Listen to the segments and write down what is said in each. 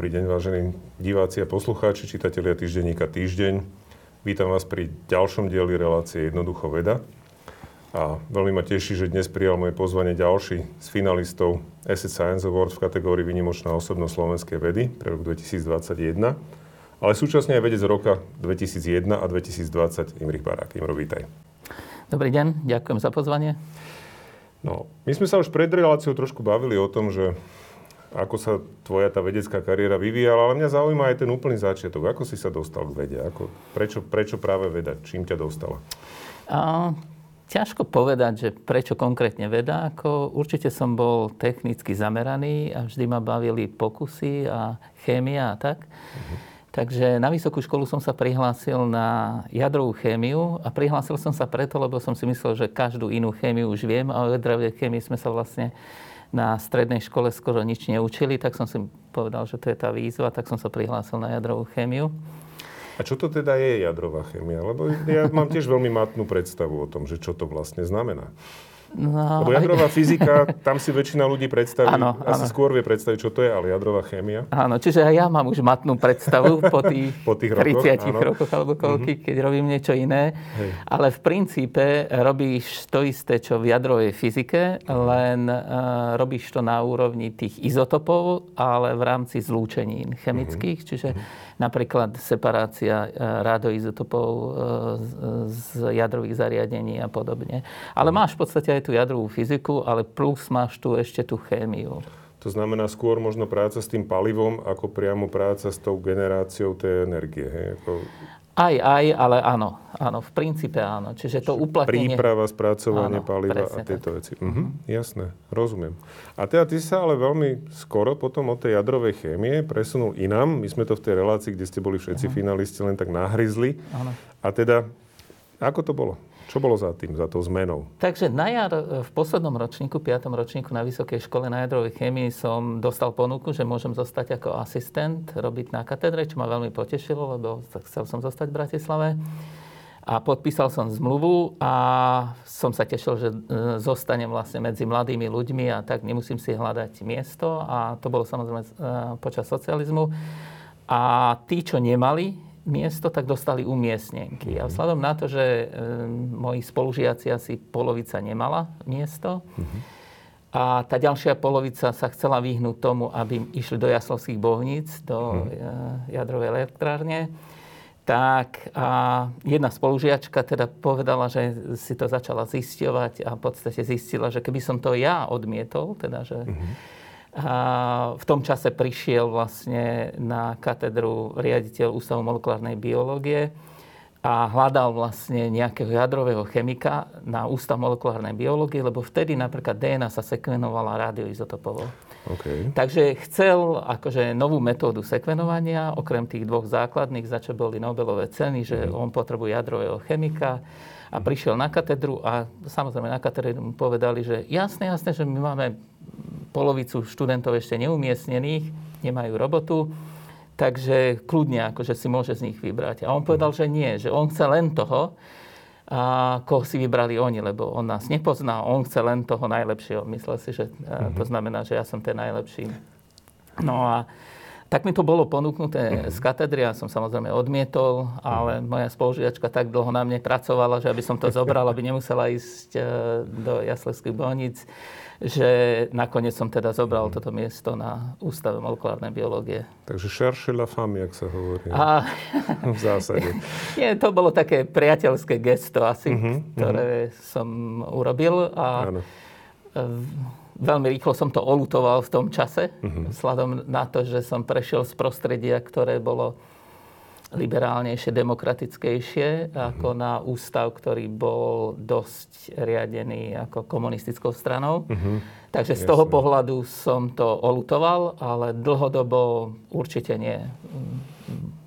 Dobrý deň, vážení diváci a poslucháči, čitatelia týždenníka Týždeň. Vítam vás pri ďalšom dieli relácie Jednoducho veda. A veľmi ma teší, že dnes prijal moje pozvanie ďalší z finalistov Asset Science Award v kategórii Vynimočná osobnosť slovenskej vedy pre rok 2021, ale súčasne aj vedec roka 2001 a 2020 Imrich Barák. Imro, vítaj. Dobrý deň, ďakujem za pozvanie. No, my sme sa už pred reláciou trošku bavili o tom, že ako sa tvoja tá vedecká kariéra vyvíjala, ale mňa zaujíma aj ten úplný začiatok. Ako si sa dostal k vede? Ako, prečo, prečo práve veda? Čím ťa dostala? A, ťažko povedať, že prečo konkrétne veda. Ako, určite som bol technicky zameraný a vždy ma bavili pokusy a chémia a tak. Uh-huh. Takže na vysokú školu som sa prihlásil na jadrovú chémiu a prihlásil som sa preto, lebo som si myslel, že každú inú chémiu už viem a o jadrovej chémii sme sa vlastne na strednej škole skoro nič neučili, tak som si povedal, že to je tá výzva, tak som sa prihlásil na jadrovú chémiu. A čo to teda je jadrová chémia? Lebo ja mám tiež veľmi matnú predstavu o tom, že čo to vlastne znamená. No, Lebo jadrová aj... fyzika, tam si väčšina ľudí predstaví, ano, asi ano. skôr vie predstaviť, čo to je, ale jadrová chémia. Áno, čiže aj ja mám už matnú predstavu po tých, po tých 30 rokoch, rokoch alebo koľky, mm-hmm. keď robím niečo iné. Hej. Ale v princípe robíš to isté, čo v jadrovej fyzike, len uh, robíš to na úrovni tých izotopov, ale v rámci zlúčenín chemických, mm-hmm. čiže mm-hmm napríklad separácia e, rádoizotopov e, z jadrových zariadení a podobne. Ale máš v podstate aj tú jadrovú fyziku, ale plus máš tu ešte tú chémiu. To znamená skôr možno práca s tým palivom, ako priamo práca s tou generáciou tej energie. Hej? Ako... Aj, aj, ale áno. Áno, v princípe áno. Čiže to uplatnenie... Príprava, spracovanie áno, paliva a tieto tak. veci. Mhm, jasné, rozumiem. A teda ty sa ale veľmi skoro potom od tej jadrovej chémie presunul inám. My sme to v tej relácii, kde ste boli všetci uh-huh. finalisti, len tak nahryzli. Áno. A teda, ako to bolo? Čo bolo za tým, za tou zmenou? Takže na jar e, v poslednom ročníku, piatom ročníku na Vysokej škole na jadrovej chemii som dostal ponuku, že môžem zostať ako asistent, robiť na katedre, čo ma veľmi potešilo, lebo chcel som zostať v Bratislave. A podpísal som zmluvu a som sa tešil, že e, zostanem vlastne medzi mladými ľuďmi a tak nemusím si hľadať miesto. A to bolo samozrejme e, počas socializmu. A tí, čo nemali miesto, tak dostali umiestnenky. A vzhľadom na to, že e, moji spolužiaci asi polovica nemala miesto, a tá ďalšia polovica sa chcela vyhnúť tomu, aby išli do Jaslovských bohníc, do uh jadrovej elektrárne, tak a jedna spolužiačka teda povedala, že si to začala zisťovať a v podstate zistila, že keby som to ja odmietol, teda že a v tom čase prišiel vlastne na katedru riaditeľ Ústavu molekulárnej biológie a hľadal vlastne nejakého jadrového chemika na Ústav molekulárnej biológie, lebo vtedy napríklad DNA sa sekvenovala radioizotopovo. Okay. Takže chcel akože novú metódu sekvenovania, okrem tých dvoch základných, za čo boli Nobelové ceny, že mm. on potrebuje jadrového chemika a prišiel na katedru a samozrejme na katedru mu povedali, že jasné, jasné, že my máme polovicu študentov ešte neumiestnených, nemajú robotu, takže kľudne akože si môže z nich vybrať. A on povedal, že nie, že on chce len toho, a koho si vybrali oni, lebo on nás nepozná, on chce len toho najlepšieho. Myslel si, že uh-huh. to znamená, že ja som ten najlepší. No a tak mi to bolo ponúknuté uh-huh. z katedry, ja som samozrejme odmietol, ale uh-huh. moja spolužiačka tak dlho na mne pracovala, že aby som to zobral, aby nemusela ísť e, do Jaslevských bolníc že nakoniec som teda zobral mm. toto miesto na Ústave molekulárnej biológie. Takže cherche la femme, jak sa hovorí. A... v zásade. Nie, to bolo také priateľské gesto asi, uh-huh, ktoré uh-huh. som urobil. A Áno. Veľmi rýchlo som to olutoval v tom čase, uh-huh. vzhľadom na to, že som prešiel z prostredia, ktoré bolo liberálnejšie, demokratickejšie ako mhm. na ústav, ktorý bol dosť riadený ako komunistickou stranou. Uh-huh. Takže z Jasne. toho pohľadu som to olutoval, ale dlhodobo určite nie.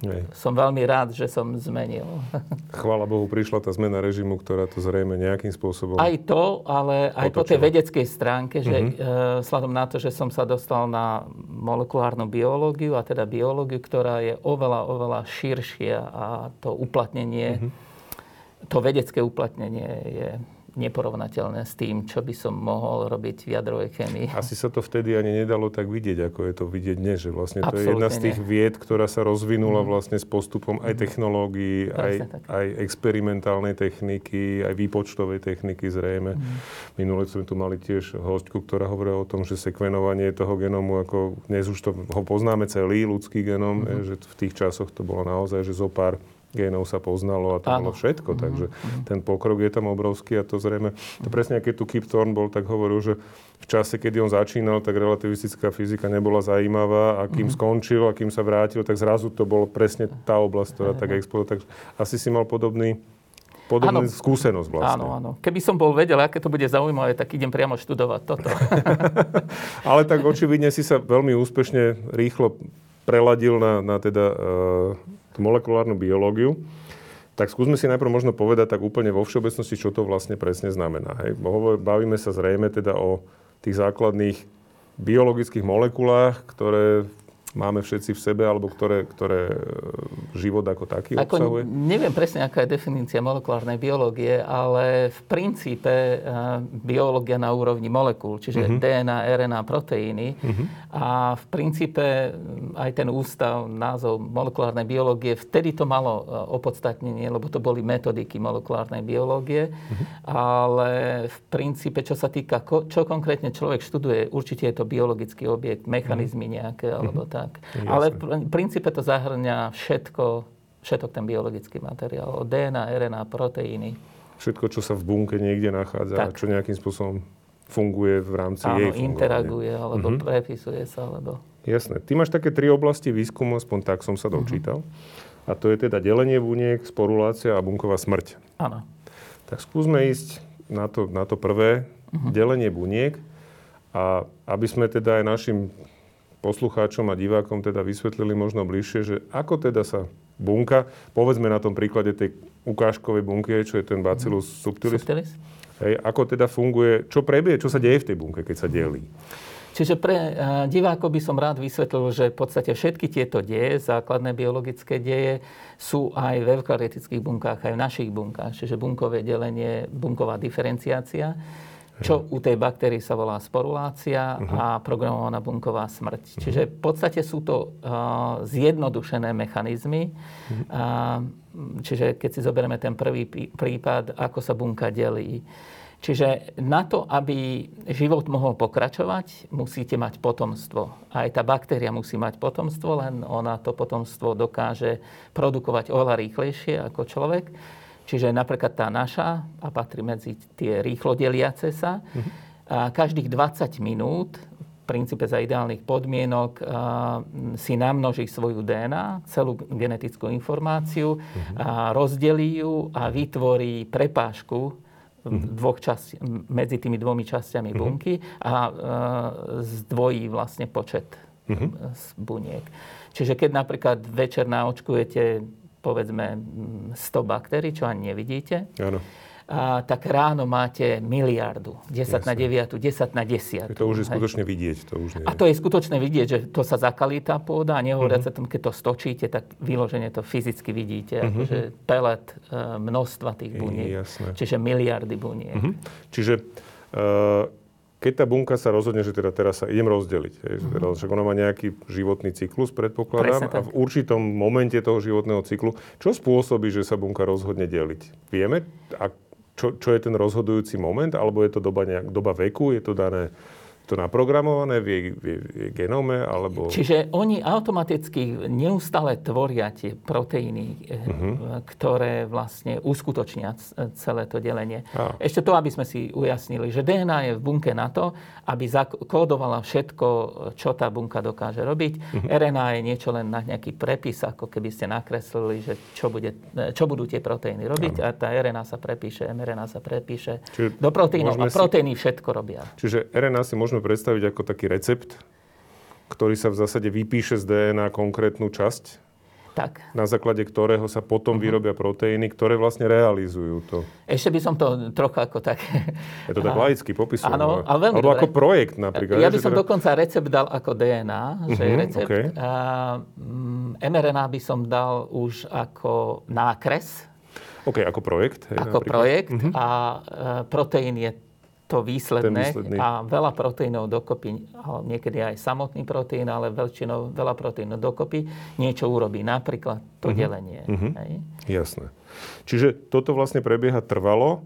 Nej. Som veľmi rád, že som zmenil. Chvála Bohu, prišla tá zmena režimu, ktorá to zrejme nejakým spôsobom... Aj to, ale aj otočila. po tej vedeckej stránke, že uh-huh. vzhľadom na to, že som sa dostal na molekulárnu biológiu, a teda biológiu, ktorá je oveľa, oveľa širšia a to uplatnenie, uh-huh. to vedecké uplatnenie je neporovnateľné s tým, čo by som mohol robiť v jadrovej chemii. Asi sa to vtedy ani nedalo tak vidieť, ako je to vidieť dnes. Že vlastne to Absolutne je jedna z tých nie. vied, ktorá sa rozvinula mm. vlastne s postupom aj mhm. technológií, aj, aj experimentálnej techniky, aj výpočtovej techniky zrejme. Mm. Minule sme tu mali tiež hostku, ktorá hovorila o tom, že sekvenovanie toho genómu, ako dnes už to, ho poznáme celý ľudský genóm, mm. že v tých časoch to bolo naozaj, že zo pár génov sa poznalo a to Áno. bolo všetko. Mm-hmm. Takže ten pokrok je tam obrovský a to zrejme, to presne keď tu Kip Thorne bol, tak hovoril, že v čase, kedy on začínal, tak relativistická fyzika nebola zaujímavá a kým mm-hmm. skončil a kým sa vrátil, tak zrazu to bolo presne tá oblasť, ktorá tak explodovala. Takže asi si mal podobný podobnú áno. skúsenosť vlastne. Áno, áno. Keby som bol vedel, aké to bude zaujímavé, tak idem priamo študovať toto. Ale tak očividne si sa veľmi úspešne rýchlo preladil na, na teda uh, molekulárnu biológiu, tak skúsme si najprv možno povedať tak úplne vo všeobecnosti, čo to vlastne presne znamená. Hej? Bavíme sa zrejme teda o tých základných biologických molekulách, ktoré máme všetci v sebe, alebo ktoré, ktoré e, život ako taký ako obsahuje? Neviem presne, aká je definícia molekulárnej biológie, ale v princípe uh, biológia na úrovni molekúl, čiže uh-huh. DNA, RNA, proteíny. Uh-huh. A v princípe aj ten ústav, názov molekulárnej biológie, vtedy to malo opodstatnenie, lebo to boli metodiky molekulárnej biológie. Uh-huh. Ale v princípe, čo sa týka, čo konkrétne človek študuje, určite je to biologický objekt, mechanizmy nejaké, alebo tak tak. Jasne. Ale v princípe to zahrňa všetko, všetok ten biologický materiál. DNA, RNA, proteíny. Všetko, čo sa v bunke niekde nachádza tak. a čo nejakým spôsobom funguje v rámci Áno, jej fungovania. interaguje, alebo uh-huh. prepisuje sa, alebo... Jasné. Ty máš také tri oblasti výskumu, aspoň tak som sa dočítal. Uh-huh. A to je teda delenie buniek, sporulácia a bunková smrť. Áno. Tak skúsme ísť na to, na to prvé, uh-huh. delenie buniek. A aby sme teda aj našim poslucháčom a divákom teda vysvetlili možno bližšie, že ako teda sa bunka, povedzme na tom príklade tej ukážkovej bunky, čo je ten Bacillus mhm. subtilis, subtilis. Hej, ako teda funguje, čo prebie, čo sa deje v tej bunke, keď sa delí. Čiže pre uh, divákov by som rád vysvetlil, že v podstate všetky tieto deje, základné biologické deje, sú aj v eukarytických bunkách, aj v našich bunkách. Čiže bunkové delenie, bunková diferenciácia čo u tej baktérii sa volá sporulácia uh-huh. a programovaná bunková smrť. Uh-huh. Čiže v podstate sú to uh, zjednodušené mechanizmy. Uh-huh. Uh, čiže keď si zoberieme ten prvý prípad, ako sa bunka delí. Čiže na to, aby život mohol pokračovať, musíte mať potomstvo. Aj tá baktéria musí mať potomstvo, len ona to potomstvo dokáže produkovať oveľa rýchlejšie ako človek. Čiže napríklad tá naša, a patrí medzi tie rýchlo deliace sa, a každých 20 minút, v princípe za ideálnych podmienok, si namnoží svoju DNA, celú genetickú informáciu, a rozdelí ju a vytvorí prepážku dvoch časti, medzi tými dvomi časťami bunky a zdvojí vlastne počet uh-huh. buniek. Čiže keď napríklad večer naočkujete povedzme 100 baktérií, čo ani nevidíte, Áno. A, tak ráno máte miliardu. 10 Jasne. na 9, 10 na 10. To už je skutočne vidieť. To už nie. A to je skutočne vidieť, že to sa zakalí tá pôda a nehovoriac uh-huh. sa tom, keď to stočíte, tak vyložene to fyzicky vidíte. Uh-huh. Akože pelet e, množstva tých buniek. Jasne. Čiže miliardy buniek. Uh-huh. Čiže uh, keď tá bunka sa rozhodne, že teda teraz sa idem rozdeliť, hej, mm-hmm. teda, však ona má nejaký životný cyklus, predpokladám, a v určitom momente toho životného cyklu, čo spôsobí, že sa bunka rozhodne deliť? Vieme, a čo, čo je ten rozhodujúci moment, alebo je to doba, nejak, doba veku, je to dané to naprogramované v jej, v jej genome? Alebo... Čiže oni automaticky neustále tvoria tie proteíny, uh-huh. ktoré vlastne uskutočnia celé to delenie. A. Ešte to, aby sme si ujasnili, že DNA je v bunke na to, aby zakódovala všetko, čo tá bunka dokáže robiť. Uh-huh. RNA je niečo len na nejaký prepis, ako keby ste nakreslili, že čo, bude, čo budú tie proteíny robiť. A, a tá RNA sa prepíše, mRNA sa prepíše Čiže do proteínov a proteíny si... všetko robia. Čiže RNA si môžeme môžeme predstaviť ako taký recept, ktorý sa v zásade vypíše z DNA konkrétnu časť, tak. na základe ktorého sa potom uh-huh. vyrobia proteíny, ktoré vlastne realizujú to. Ešte by som to trocha ako tak... Je to tak laicky popisujem. Áno, ale veľmi Alebo dobre. ako projekt napríklad. Ja by som teda... dokonca recept dal ako DNA, uh-huh, že je mhm, recept. Okay. A, mm, mRNA by som dal už ako nákres OK, ako projekt? Hej, ako napríklad. projekt uh-huh. a e, proteín je to výsledné a veľa proteínov dokopy, niekedy aj samotný proteín, ale väčšinou veľa proteínov dokopy niečo urobí, napríklad to uh-huh. delenie. Uh-huh. Hej. Jasné. Čiže toto vlastne prebieha trvalo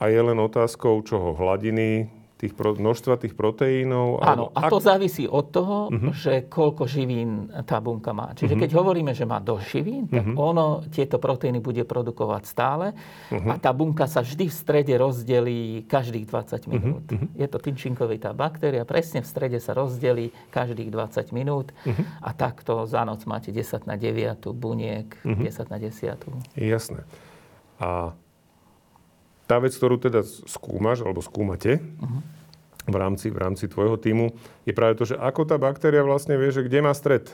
a je len otázkou čoho? Hladiny, tých pro, množstva tých proteínov? Áno, a to ak... závisí od toho, uh-huh. že koľko živín tá bunka má. Čiže uh-huh. keď hovoríme, že má dosť živín, tak uh-huh. ono tieto proteíny bude produkovať stále uh-huh. a tá bunka sa vždy v strede rozdelí každých 20 minút. Uh-huh. Je to tynčinkovitá baktéria, presne v strede sa rozdelí každých 20 minút uh-huh. a takto za noc máte 10 na 9 buniek, uh-huh. 10 na 10. Jasné. A tá vec, ktorú teda skúmaš, alebo skúmate uh-huh. v, rámci, v rámci tvojho týmu, je práve to, že ako tá baktéria vlastne vie, že kde má stred.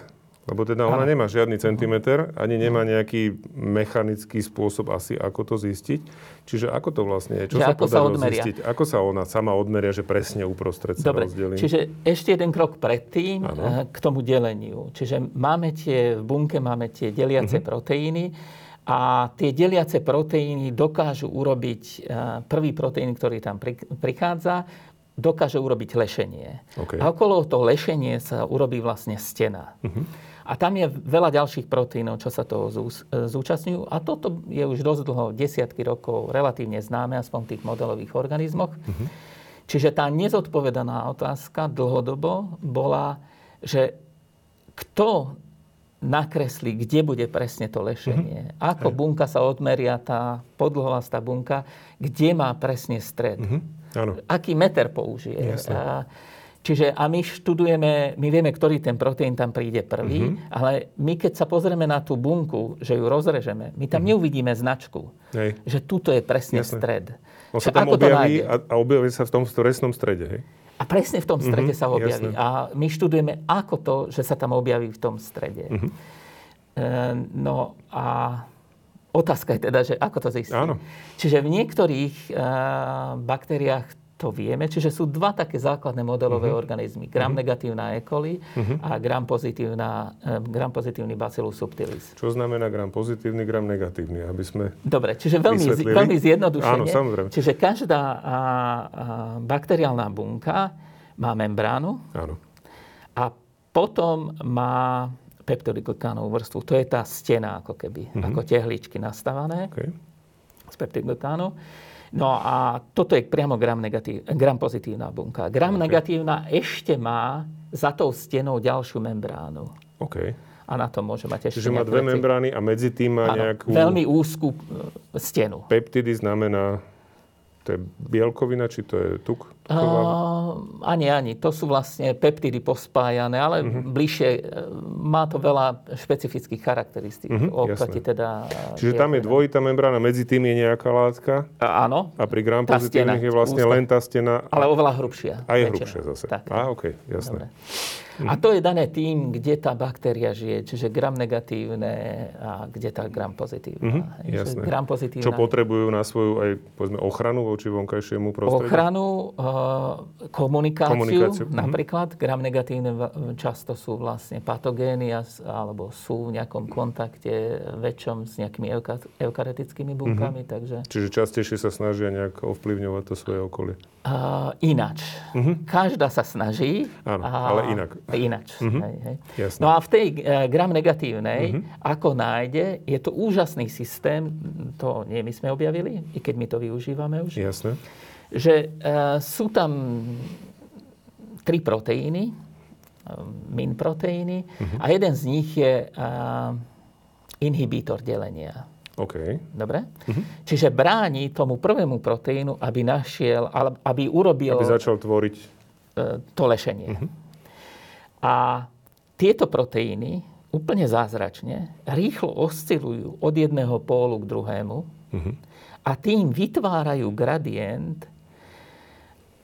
Lebo teda ona nemá žiadny centimeter, ani nemá nejaký mechanický spôsob asi, ako to zistiť. Čiže ako to vlastne je? Čo že sa ako sa odmeria? zistiť? Ako sa ona sama odmeria, že presne uprostred sa Dobre, rozdelí? Čiže ešte jeden krok predtým ano. Eh, k tomu deleniu. Čiže máme tie, v bunke máme tie deliace uh-huh. proteíny, a tie deliace proteíny dokážu urobiť, e, prvý proteín, ktorý tam prichádza, dokáže urobiť lešenie. Okay. A okolo toho lešenie sa urobí vlastne stena. Uh-huh. A tam je veľa ďalších proteínov, čo sa toho e, zúčastňujú. A toto je už dosť dlho, desiatky rokov, relatívne známe, aspoň v tých modelových organizmoch. Uh-huh. Čiže tá nezodpovedaná otázka dlhodobo bola, že kto nakresli, kde bude presne to lešenie. Mm-hmm. Ako bunka sa odmeria, tá podlhovastá bunka, kde má presne stred. Mm-hmm. Aký meter použije. A, čiže a my študujeme, my vieme, ktorý ten proteín tam príde prvý, mm-hmm. ale my keď sa pozrieme na tú bunku, že ju rozrežeme, my tam mm-hmm. neuvidíme značku. Hej. Že tuto je presne Jasne. stred. On sa tam objaví a, a objaví sa v tom stresnom strede. Hej? A presne v tom strede mm-hmm, sa objaví. Jasne. A my študujeme, ako to, že sa tam objaví v tom strede. Mm-hmm. E, no a otázka je teda, že ako to zistí. Áno. Čiže v niektorých e, baktériách to vieme. Čiže sú dva také základné modelové uh-huh. organizmy. Gram uh-huh. negatívna E. coli uh-huh. a gram, pozitívna, gram pozitívny Bacillus subtilis. Čo znamená gram pozitívny, gram negatívny? Aby sme Dobre, čiže veľmi, veľmi zjednodušene. Áno, samozrejme. Čiže každá a, a, bakteriálna bunka má membránu Áno. a potom má peptidoglykánovú vrstvu. To je tá stena, ako keby, uh-huh. ako tehličky nastavané okay. z peptidoglykánov. No a toto je priamo gram, negatív, gram pozitívna bunka. Gram okay. negatívna ešte má za tou stenou ďalšiu membránu. Okay. A na to môže mať ešte Čiže má dve membrány a medzi tým má ano, nejakú... veľmi úzkú e, stenu. Peptidy znamená to je bielkovina, či to je tuk? Uh, ani, ani. To sú vlastne peptidy pospájané, ale uh-huh. bližšie e, má to veľa špecifických charakteristík uh-huh, oproti teda... Čiže tam je dvojitá membrána, medzi tým je nejaká látka? A, áno. A pri gram pozitívnych je vlastne úzka. len tá stena... Ale oveľa hrubšia. A je hrubšia zase. Tak. A, OK, jasné. Dobre. A to je dané tým, kde tá baktéria žije. Čiže gram negatívne a kde tá gram pozitívna. Mm-hmm, jasné. Gram pozitívna... Čo potrebujú na svoju aj povedzme, ochranu voči vonkajšiemu prostrediu? Ochranu, uh, komunikáciu, komunikáciu. Mhm. napríklad. Mm-hmm. Gram negatívne často sú vlastne patogény alebo sú v nejakom kontakte väčšom s nejakými eukaretickými bunkami. Mm-hmm. Takže... Čiže častejšie sa snažia nejak ovplyvňovať to svoje okolie? Uh, ináč. Mm-hmm. Každá sa snaží. Áno, a... ale inak ináč. Mm-hmm. Hej, hej. No a v tej uh, gram negatívnej, mm-hmm. ako nájde, je to úžasný systém, to nie my sme objavili, i keď my to využívame už. Jasne. Že uh, sú tam tri proteíny, uh, min proteíny, mm-hmm. a jeden z nich je uh, inhibítor delenia. Okay. Dobre? Uh-huh. Čiže bráni tomu prvému proteínu, aby našiel, aby urobil... Aby začal tvoriť... To lešenie. Uh-huh. A tieto proteíny úplne zázračne rýchlo oscilujú od jedného pólu k druhému uh-huh. a tým vytvárajú gradient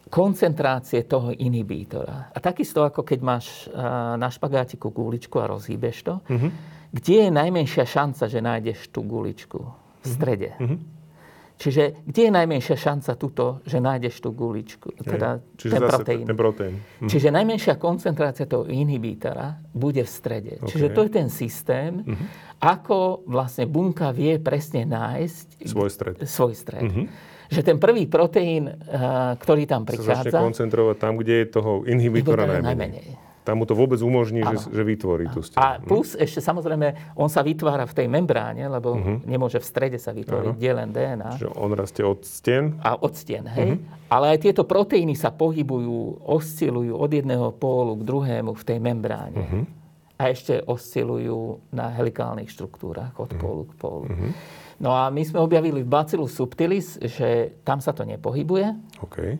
koncentrácie toho inhibítora. A takisto ako keď máš na špagátiku guličku a rozhýbeš to, uh-huh. kde je najmenšia šanca, že nájdeš tú guličku? V strede. Uh-huh. Čiže kde je najmenšia šanca tuto, že nájdeš tú guličku, teda Čiže ten proteín. ten proteín. Hm. Čiže najmenšia koncentrácia toho inhibítora bude v strede. OK. Čiže to je ten systém, ako vlastne bunka vie presne nájsť Svoj stred. svoj stred. Že ten prvý proteín, eh, ktorý tam Sa začne prichádza, koncentrovať tam, kde je toho inhibítora najmenej. najmenej. Tam mu to vôbec umožní, že, že vytvorí tú A stenu. plus ešte samozrejme, on sa vytvára v tej membráne, lebo nemôže v strede sa vytvoriť, kde len DNA. Čiže on rastie od stien. a od stien, hej? Ale aj tieto proteíny sa pohybujú, oscilujú od jedného pólu k druhému v tej membráne. A ešte oscilujú na helikálnych štruktúrach od pólu k pólu. No a my sme objavili v Bacillus subtilis, že tam sa to nepohybuje, OK.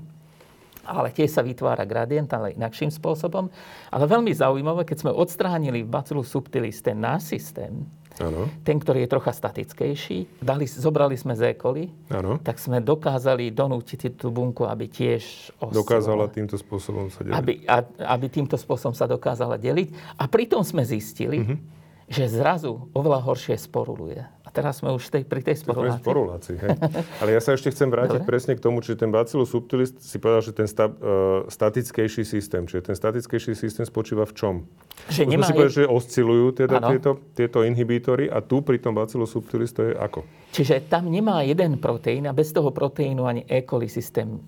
Ale tiež sa vytvára gradient, ale inakším spôsobom. Ale veľmi zaujímavé, keď sme odstránili v Bacillus subtilis ten náš systém, Áno. ten, ktorý je trocha statickejší, dali, zobrali sme z E. coli, Áno. tak sme dokázali donútiť tú bunku, aby tiež oscilovala. Dokázala týmto spôsobom sa deliť. aby, a, aby týmto spôsobom sa dokázala deliť. A pritom sme zistili, Mhm. že zrazu oveľa horšie sporuluje. Teraz sme už tej, pri tej sporulácii. sporulácii, hej. Ale ja sa ešte chcem vrátiť Dobre. presne k tomu, čiže ten Bacillus subtilis si povedal, že ten sta, uh, statickejší systém. Čiže ten statickejší systém spočíva v čom? Že Už nemá si povedali, že oscilujú teda tieto, tieto inhibítory a tu pri tom Bacillus subtilis to je ako? Čiže tam nemá jeden proteín a bez toho proteínu ani E. coli systém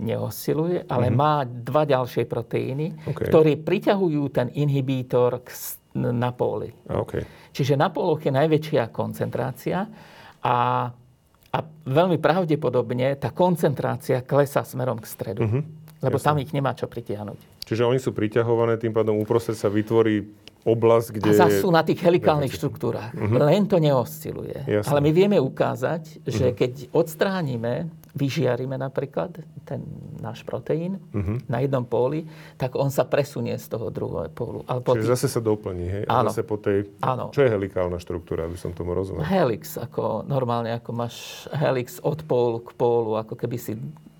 neosciluje, ale má dva ďalšie proteíny, Mhm. OK. ktoré priťahujú ten inhibítor k, na póly. A, OK. Čiže na póloch je najväčšia koncentrácia a, a veľmi pravdepodobne tá koncentrácia klesá smerom k stredu. Mhm, Lebo tam ich nemá čo pritiahnuť. Čiže oni sú priťahované, tým pádom uprostred sa vytvorí oblasť, kde... A zase sú na tých helikálnych štruktúrách. Len to neosciluje. Jasné. Ale my vieme ukázať, že keď odstránime, vyžiarime napríklad ten náš proteín na jednom póli, tak on sa presunie z toho druhého pólu. Ale po Čiže tých- zase sa doplní, hej? Áno. zase po tej... Áno. Čo je helikálna štruktúra, aby som tomu rozumel? Helix, ako normálne, ako máš helix od pólu k pólu, ako keby si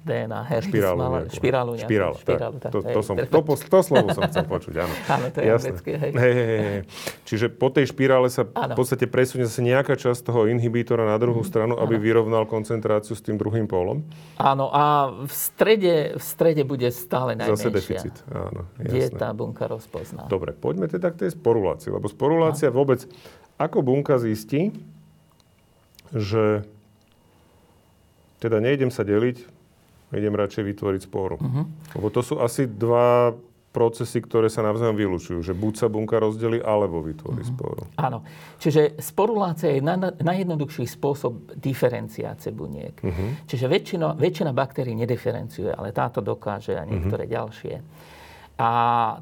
DNA helix Špirálu mala, špirálu nejakú. Špirálu, špirálu, tak. tak, To, hej. to, som, to, to slovo som chcel počuť, áno. Áno, to je Jasné. hej. Hej, hej, hej, hej. Čiže po tej špirále sa Áno. v podstate presunie zase nejaká časť toho inhibítora na druhú stranu, aby vyrovnal koncentráciu s tým druhým pólom. Áno, a v strede, v strede bude stále najmenšia. Zase deficit. Áno, Kde jasné. tá bunka rozpozná. Dobre, poďme teda k tej sporulácii, lebo sporulácia vôbec, ako bunka zistí, že teda nejdem sa deliť, idem radšej vytvoriť sporu. Lebo to sú asi dva procesy, ktoré sa navzájom vylúčujú. Že buď sa bunka rozdelí, alebo vytvorí sporu. Áno. Čiže sporulácia je na, najjednoduchší spôsob diferenciácie buniek. Čiže väčšina, väčšina baktérií nediferenciuje, ale táto dokáže a niektoré ďalšie. A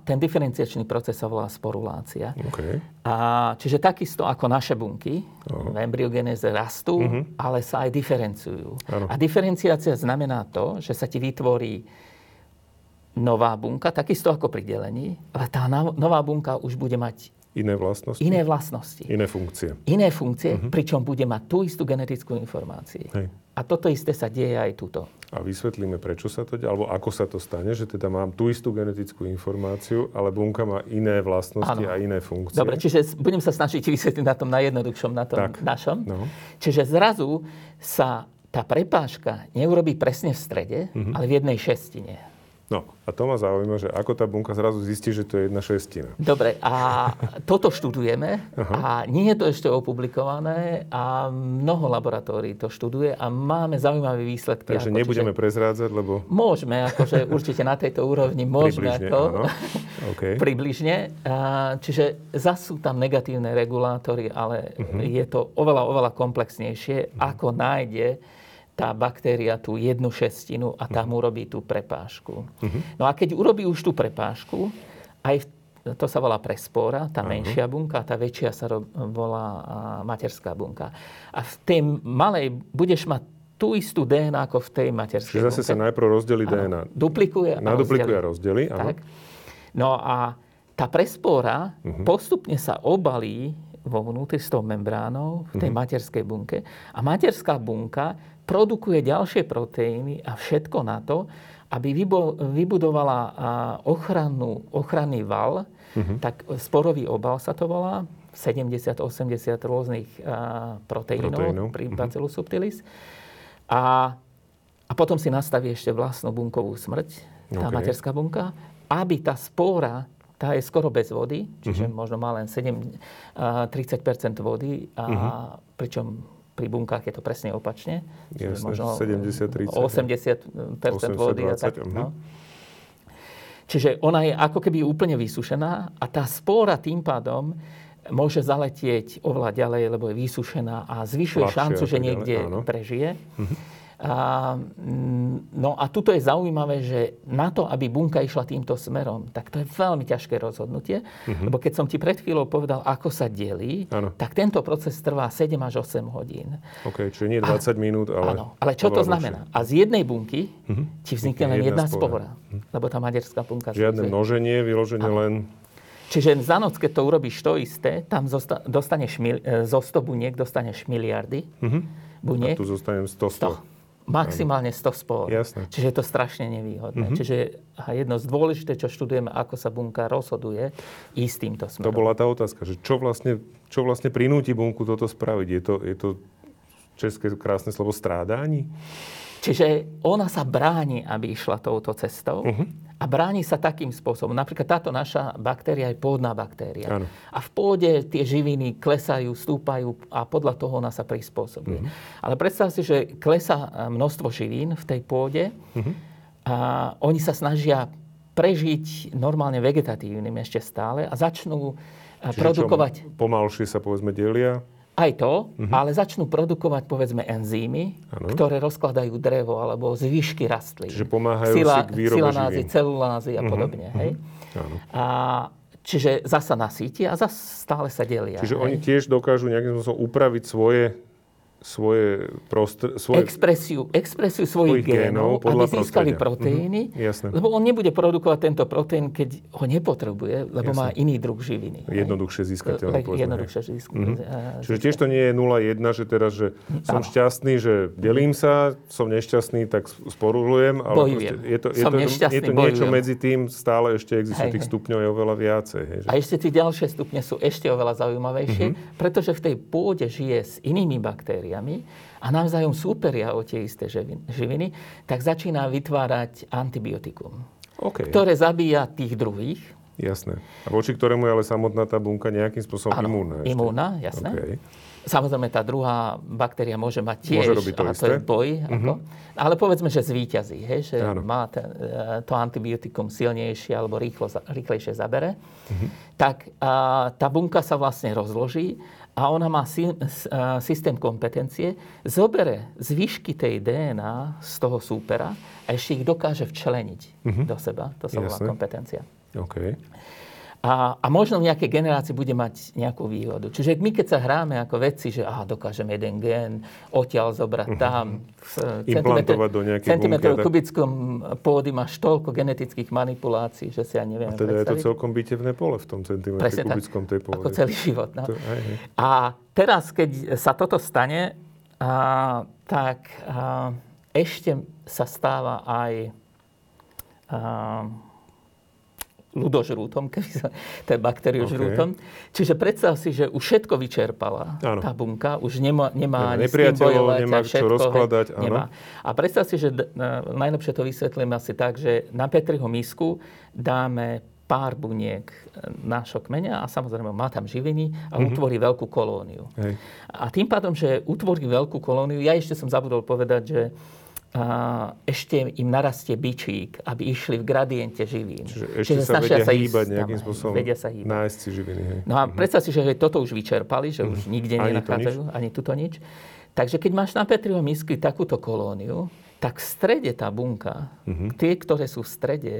ten diferenciačný proces sa volá sporulácia. OK. A, čiže takisto ako naše bunky v embryogenéze rastú, ale sa aj diferenciujú. Áno. A diferenciácia znamená to, že sa ti vytvorí nová bunka, takisto ako pri delení, ale tá no- nová bunka už bude mať Iné vlastnosti? iné vlastnosti, Iné funkcie. iné funkcie, pričom bude mať tú istú genetickú informáciu. Hej. A toto isté sa deje aj tuto. A vysvetlíme, prečo sa to deje, alebo ako sa to stane, že teda mám tú istú genetickú informáciu, ale bunka má iné vlastnosti Áno. a iné funkcie. Dobre, čiže budem sa snažiť vysvetliť na tom najjednoduchšom, na tom Tak. našom. No. Čiže zrazu sa tá prepážka neurobí presne v strede, Mhm. ale v jednej šestine. No a to ma zaujíma, že ako tá bunka zrazu zistí, že to je jedna šestina. Dobre, a toto študujeme a nie je to ešte opublikované a mnoho laboratórií to študuje a máme zaujímavé výsledky. Takže ako, nebudeme čiže prezrádzať, lebo Môžeme, akože určite na tejto úrovni môžeme. približne, ako, áno. OK. Približne. A, Čiže zas sú tam negatívne regulátory, ale je to oveľa, oveľa komplexnejšie, ako nájde tá baktéria tú jednu šestinu a tam urobí tú prepážku. No a keď urobí už tú prepážku, aj v, to sa volá prespora, tá menšia bunka, a tá väčšia sa ro- volá a, materská bunka. A v tej malej budeš mať tú istú DNA ako v tej materskej Čiže zase bunke. sa najprv rozdelí DNA. Duplikuje a Naduplikuje a rozdelí. rozdelí, áno. Tak. No a tá prespora Mhm. postupne sa obalí vo vnútri s tou membránou v tej Mhm. materskej bunke a materská bunka produkuje ďalšie proteíny a všetko na to, aby vybudovala ochrannú, ochranný val, Mhm. tak sporový obal sa to volá, 70-80 rôznych proteínov, Proteínov, pri mhm. Bacillus subtilis. A, a potom si nastaví ešte vlastnú bunkovú smrť, tá OK. materská bunka, aby tá spóra, tá je skoro bez vody, čiže Mhm. možno má len 7, a 30% vody, a Mhm. pričom pri bunkách je to presne opačne. Jasne, 70-30. 80 vody a tak. 80-20, No. Čiže ona je ako keby úplne vysušená a tá spóra tým pádom môže zaletieť oveľa ďalej, lebo je vysušená a zvyšuje Ľahšie šancu, že niekde áno. prežije. A, mm, no a tuto je zaujímavé, že na to, aby bunka išla týmto smerom, tak to je veľmi ťažké rozhodnutie, lebo keď som ti pred chvíľou povedal, ako sa delí, Áno. tak tento proces trvá 7 až 8 hodín. OK, čiže nie 20 minút, ale... Áno, ale čo to znamená? A z jednej bunky ti vznikne len Jedna jedna spora. spora, lebo tá materská bunka... dlhšie. Žiadne zväzuje. množenie, vyloženie len... Čiže za noc, keď to urobíš to isté, tam zosta- dostaneš mil- e, zo 100 buniek dostaneš miliardy buniek. Tu zostanem 100 100. Maximálne 100 spor. Jasné. Čiže je to strašne nevýhodné. Čiže a jedno z dôležité, čo študujeme, ako sa bunka rozhoduje, ísť týmto To smerom. bola tá otázka, že čo vlastne, čo vlastne prinúti bunku toto spraviť? Je to, je to české krásne slovo strádání? Čiže ona sa bráni, aby išla touto cestou a bráni sa takým spôsobom. Napríklad táto naša baktéria je pôdna baktéria. Áno. A v pôde tie živiny klesajú, stúpajú a podľa toho ona sa prispôsobuje. Ale predstav si, že klesá množstvo živín v tej pôde a oni sa snažia prežiť normálne vegetatívnym ešte stále a začnú a, Čiže produkovať Čo, pomalšie sa povedzme delia? Aj to, ale začnú produkovať povedzme enzymy, Áno. ktoré rozkladajú drevo alebo zvyšky rastlín. Čiže pomáhajú si k výrobe silanázy, živín. celulázy a podobne. Hej? Áno. A, čiže zasa nasíti a zase stále sa delia. Čiže hej? oni tiež dokážu nejakým spôsobom upraviť svoje, svoje, prostr- svoje expresiu, expresiu svojich, Svojich génov génov, aby získali prostredia. proteíny, Mhm, jasné. lebo on nebude produkovať tento proteín, keď ho nepotrebuje, lebo má iný druh živiny. jednoduchšie povedzme, hej. Jednoduchšie. Mhm. Čiže tiež to nie je 0-1, že teraz, že som Áno. šťastný, že delím sa, som nešťastný, tak sporulujem. Ale Bojujem. je to, je Som to, je to niečo bojujem. medzi tým, stále ešte existuje Hej, tých hej. stupňov je oveľa viacej. Hej, že... A ešte tie ďalšie stupne sú ešte oveľa zaujímavejšie, Mhm. pretože v tej pôde žije s inými baktériami a navzájom súperia o tie isté živin- živiny, tak začína vytvárať antibiotikum, OK, ktoré zabíja tých druhých. jasné. A voči ktorému je ale samotná tá bunka nejakým spôsobom Áno, imúnna. ešte. imúnna, jasné. OK. Samozrejme, tá druhá baktéria môže mať tiež, Môže robiť to a to. Mhm. je boj. Ako, ale povedzme, že zvíťazí, hej, že Áno. má ten, e, to antibiotikum silnejšie alebo rýchlo, rýchlejšie zabere. Mhm. Tak a, tá bunka sa vlastne rozloží a ona má systém kompetencie, zobere zvyšky tej DNA z toho súpera a ešte ich dokáže včleniť do seba. To sa volá kompetencia. OK. A, a možno v nejakej generácii bude mať nejakú výhodu. Čiže my, keď sa hráme ako vedci, že aha, dokážeme jeden gen odtiaľ zobrať tam, Mhm. Implantovať do nejakej centimetrov bunky a tak. kubickom pôdy máš toľko genetických manipulácií, že si ja neviem A teda je to celkom bitevné pole v tom Presne tak, kubickom tej pôde. ako celý život. No. To. A teraz, keď sa toto stane, a, tak a, ešte sa stáva aj a, ľudožrútom, keby sa, je bakteriožrútom. Čiže predstav si, že už všetko vyčerpala Áno. tá bunka, už nemá, Nemá ani s tým bojovať nemá a čo všetko. hej, rozkladať, áno. Nemá. A predstav si, že najlepšie to vysvetlím asi tak, že na Petriho misku dáme pár buniek nášho kmeňa a samozrejme má tam živiny a utvorí veľkú kolóniu. Hej. A tým pádom, že utvorí veľkú kolóniu, ja ešte som zabudol povedať, že ešte im narastie bičík, aby išli v gradiente živín. Čiže ešte sa snažia vedia ísť hýbať nejakým spôsobom, Vedia sa hýbať. nájsť si živiny. Hej. No a predstav si, že toto už vyčerpali, že už nikde Mhm. Ani to nenachádzajú, ani tuto nič. Takže keď máš na Petriho misky takúto kolóniu, tak v strede tá bunka, Mhm. tie, ktoré sú v strede,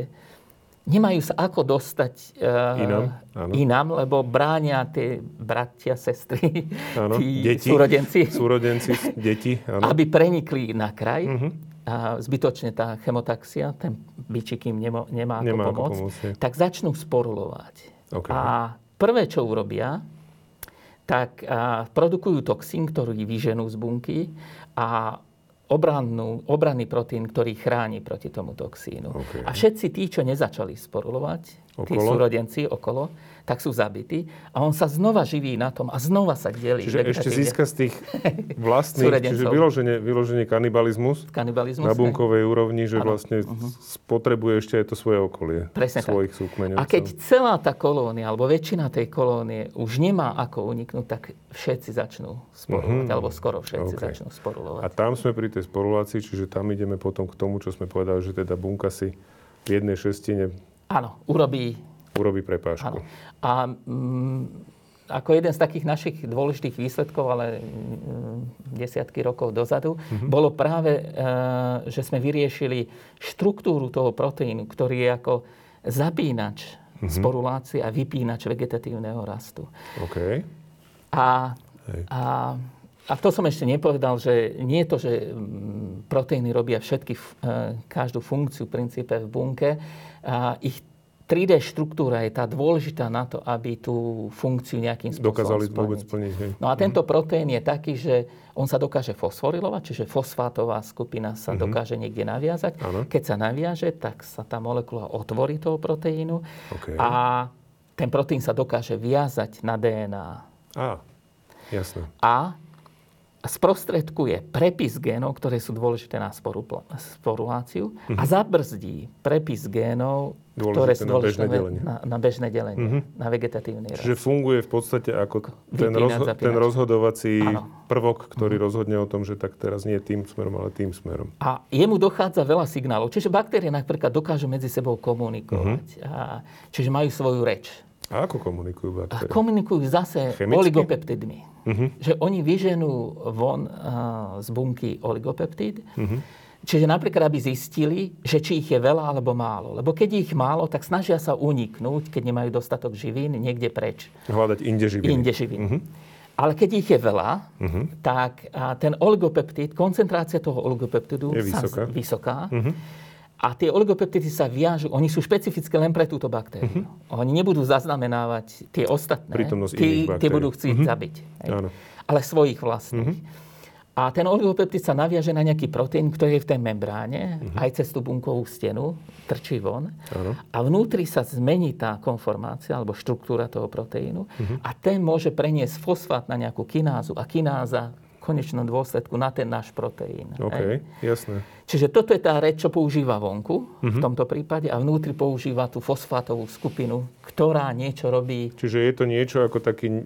nemajú sa ako dostať eh, Inám, áno. inám, lebo bránia tie bratia, sestry, Áno, tí deti. súrodenci, Súrodenci, deti, áno. aby prenikli na kraj. Mhm. A zbytočne tá chemotaxia, ten bičik im nemo, nemá, Nemá ako pomôcť, pomôcť, tak začnú sporulovať. OK. A prvé, čo urobia, tak a, produkujú toxín, ktorý vyženú z bunky a obrannú, obranný proteín, ktorý chráni proti tomu toxínu. OK. A všetci tí, čo nezačali sporulovať, tí súrodenci okolo, tak sú zabití a on sa znova živí na tom a znova sa delí. Čiže ešte získa z tých vlastných, čiže vyloženie, vyloženie kanibalizmus, kanibalizmus na bunkovej hej. úrovni, že ano. vlastne uh-huh. spotrebuje ešte aj to svoje okolie. Presne svojich tak. súkmeňovcov. A keď celá tá kolónia, alebo väčšina tej kolónie už nemá ako uniknúť, tak všetci začnú sporulovať, uh-huh. alebo skoro všetci okay. začnú sporulovať. A tam sme pri tej sporulácii, čiže tam ideme potom k tomu, čo sme povedali, že teda bunka si v jednej šestine Áno, urobí urobí prepážku. Áno. A mm, ako jeden z takých našich dôležitých výsledkov, ale mm, desiatky rokov dozadu, mm-hmm. bolo práve, e, že sme vyriešili štruktúru toho proteínu, ktorý je ako zapínač mm-hmm. sporulácie a vypínač vegetatívneho rastu. OK. A, a, a to som ešte nepovedal, že nie je to, že mm, proteíny robia všetky, e, každú funkciu v princípe v bunke. A ich 3D štruktúra je tá dôležitá na to, aby tú funkciu nejakým spôsobom Dokázali splniť. vôbec splniť. Hej. No a tento mhm. proteín je taký, že on sa dokáže fosforilovať, čiže fosfátová skupina sa uh-huh. dokáže niekde naviazať. Ano. Keď sa naviaže, tak sa tá molekula otvorí toho proteínu okay. a ten proteín sa dokáže viazať na DNA. Á, jasné. A sprostredkuje prepis génov, ktoré sú dôležité na sporuláciu uh-huh. a mhm. zabrzdí prepis génov, dôležité ktoré sú dôležité na bežné delenie, na, na, bežné delenie, uh-huh. na vegetatívny rast. Čiže funguje v podstate ako ten, rozho- ten rozhodovací ano. prvok, ktorý uh-huh. rozhodne o tom, že tak teraz nie tým smerom, ale tým smerom. A jemu dochádza veľa signálov. Čiže baktérie napríklad dokážu medzi sebou komunikovať. Uh-huh. A, čiže majú svoju reč. A ako komunikujú baktérie? A komunikujú zase Chemicky? oligopeptidmi. Uh-huh. Že oni vyženú von uh, z bunky oligopeptid. Uh-huh. Čiže napríklad, aby zistili, že či ich je veľa alebo málo. Lebo keď ich málo, tak snažia sa uniknúť, keď nemajú dostatok živín, niekde preč. Hľadať inde živiny. Inde živiny. Uh-huh. Ale keď ich je veľa, uh-huh. tak ten oligopeptid, koncentrácia toho oligopeptidu je vysoká. Sa, vysoká uh-huh a tie oligopeptidy sa viažú, oni sú špecifické len pre túto baktériu. Uh-huh. Oni nebudú zaznamenávať tie ostatné. Tí, tie budú chcieť uh-huh. zabiť. Áno. Ale svojich vlastných. Uh-huh. A ten oligopeptid sa naviaže na nejaký proteín, ktorý je v tej membráne, uh-huh. aj cez tú bunkovú stenu, trčí von. Áno. A vnútri sa zmení tá konformácia alebo štruktúra toho proteínu uh-huh. a ten môže preniesť fosfát na nejakú kinázu a kináza konečnom dôsledku na ten náš proteín. OK, hej. jasné. Čiže toto je tá reč, čo používa vonku uh-huh. v mhm. tomto prípade a vnútri používa tú fosfátovú skupinu, ktorá niečo robí. Čiže je to niečo ako taký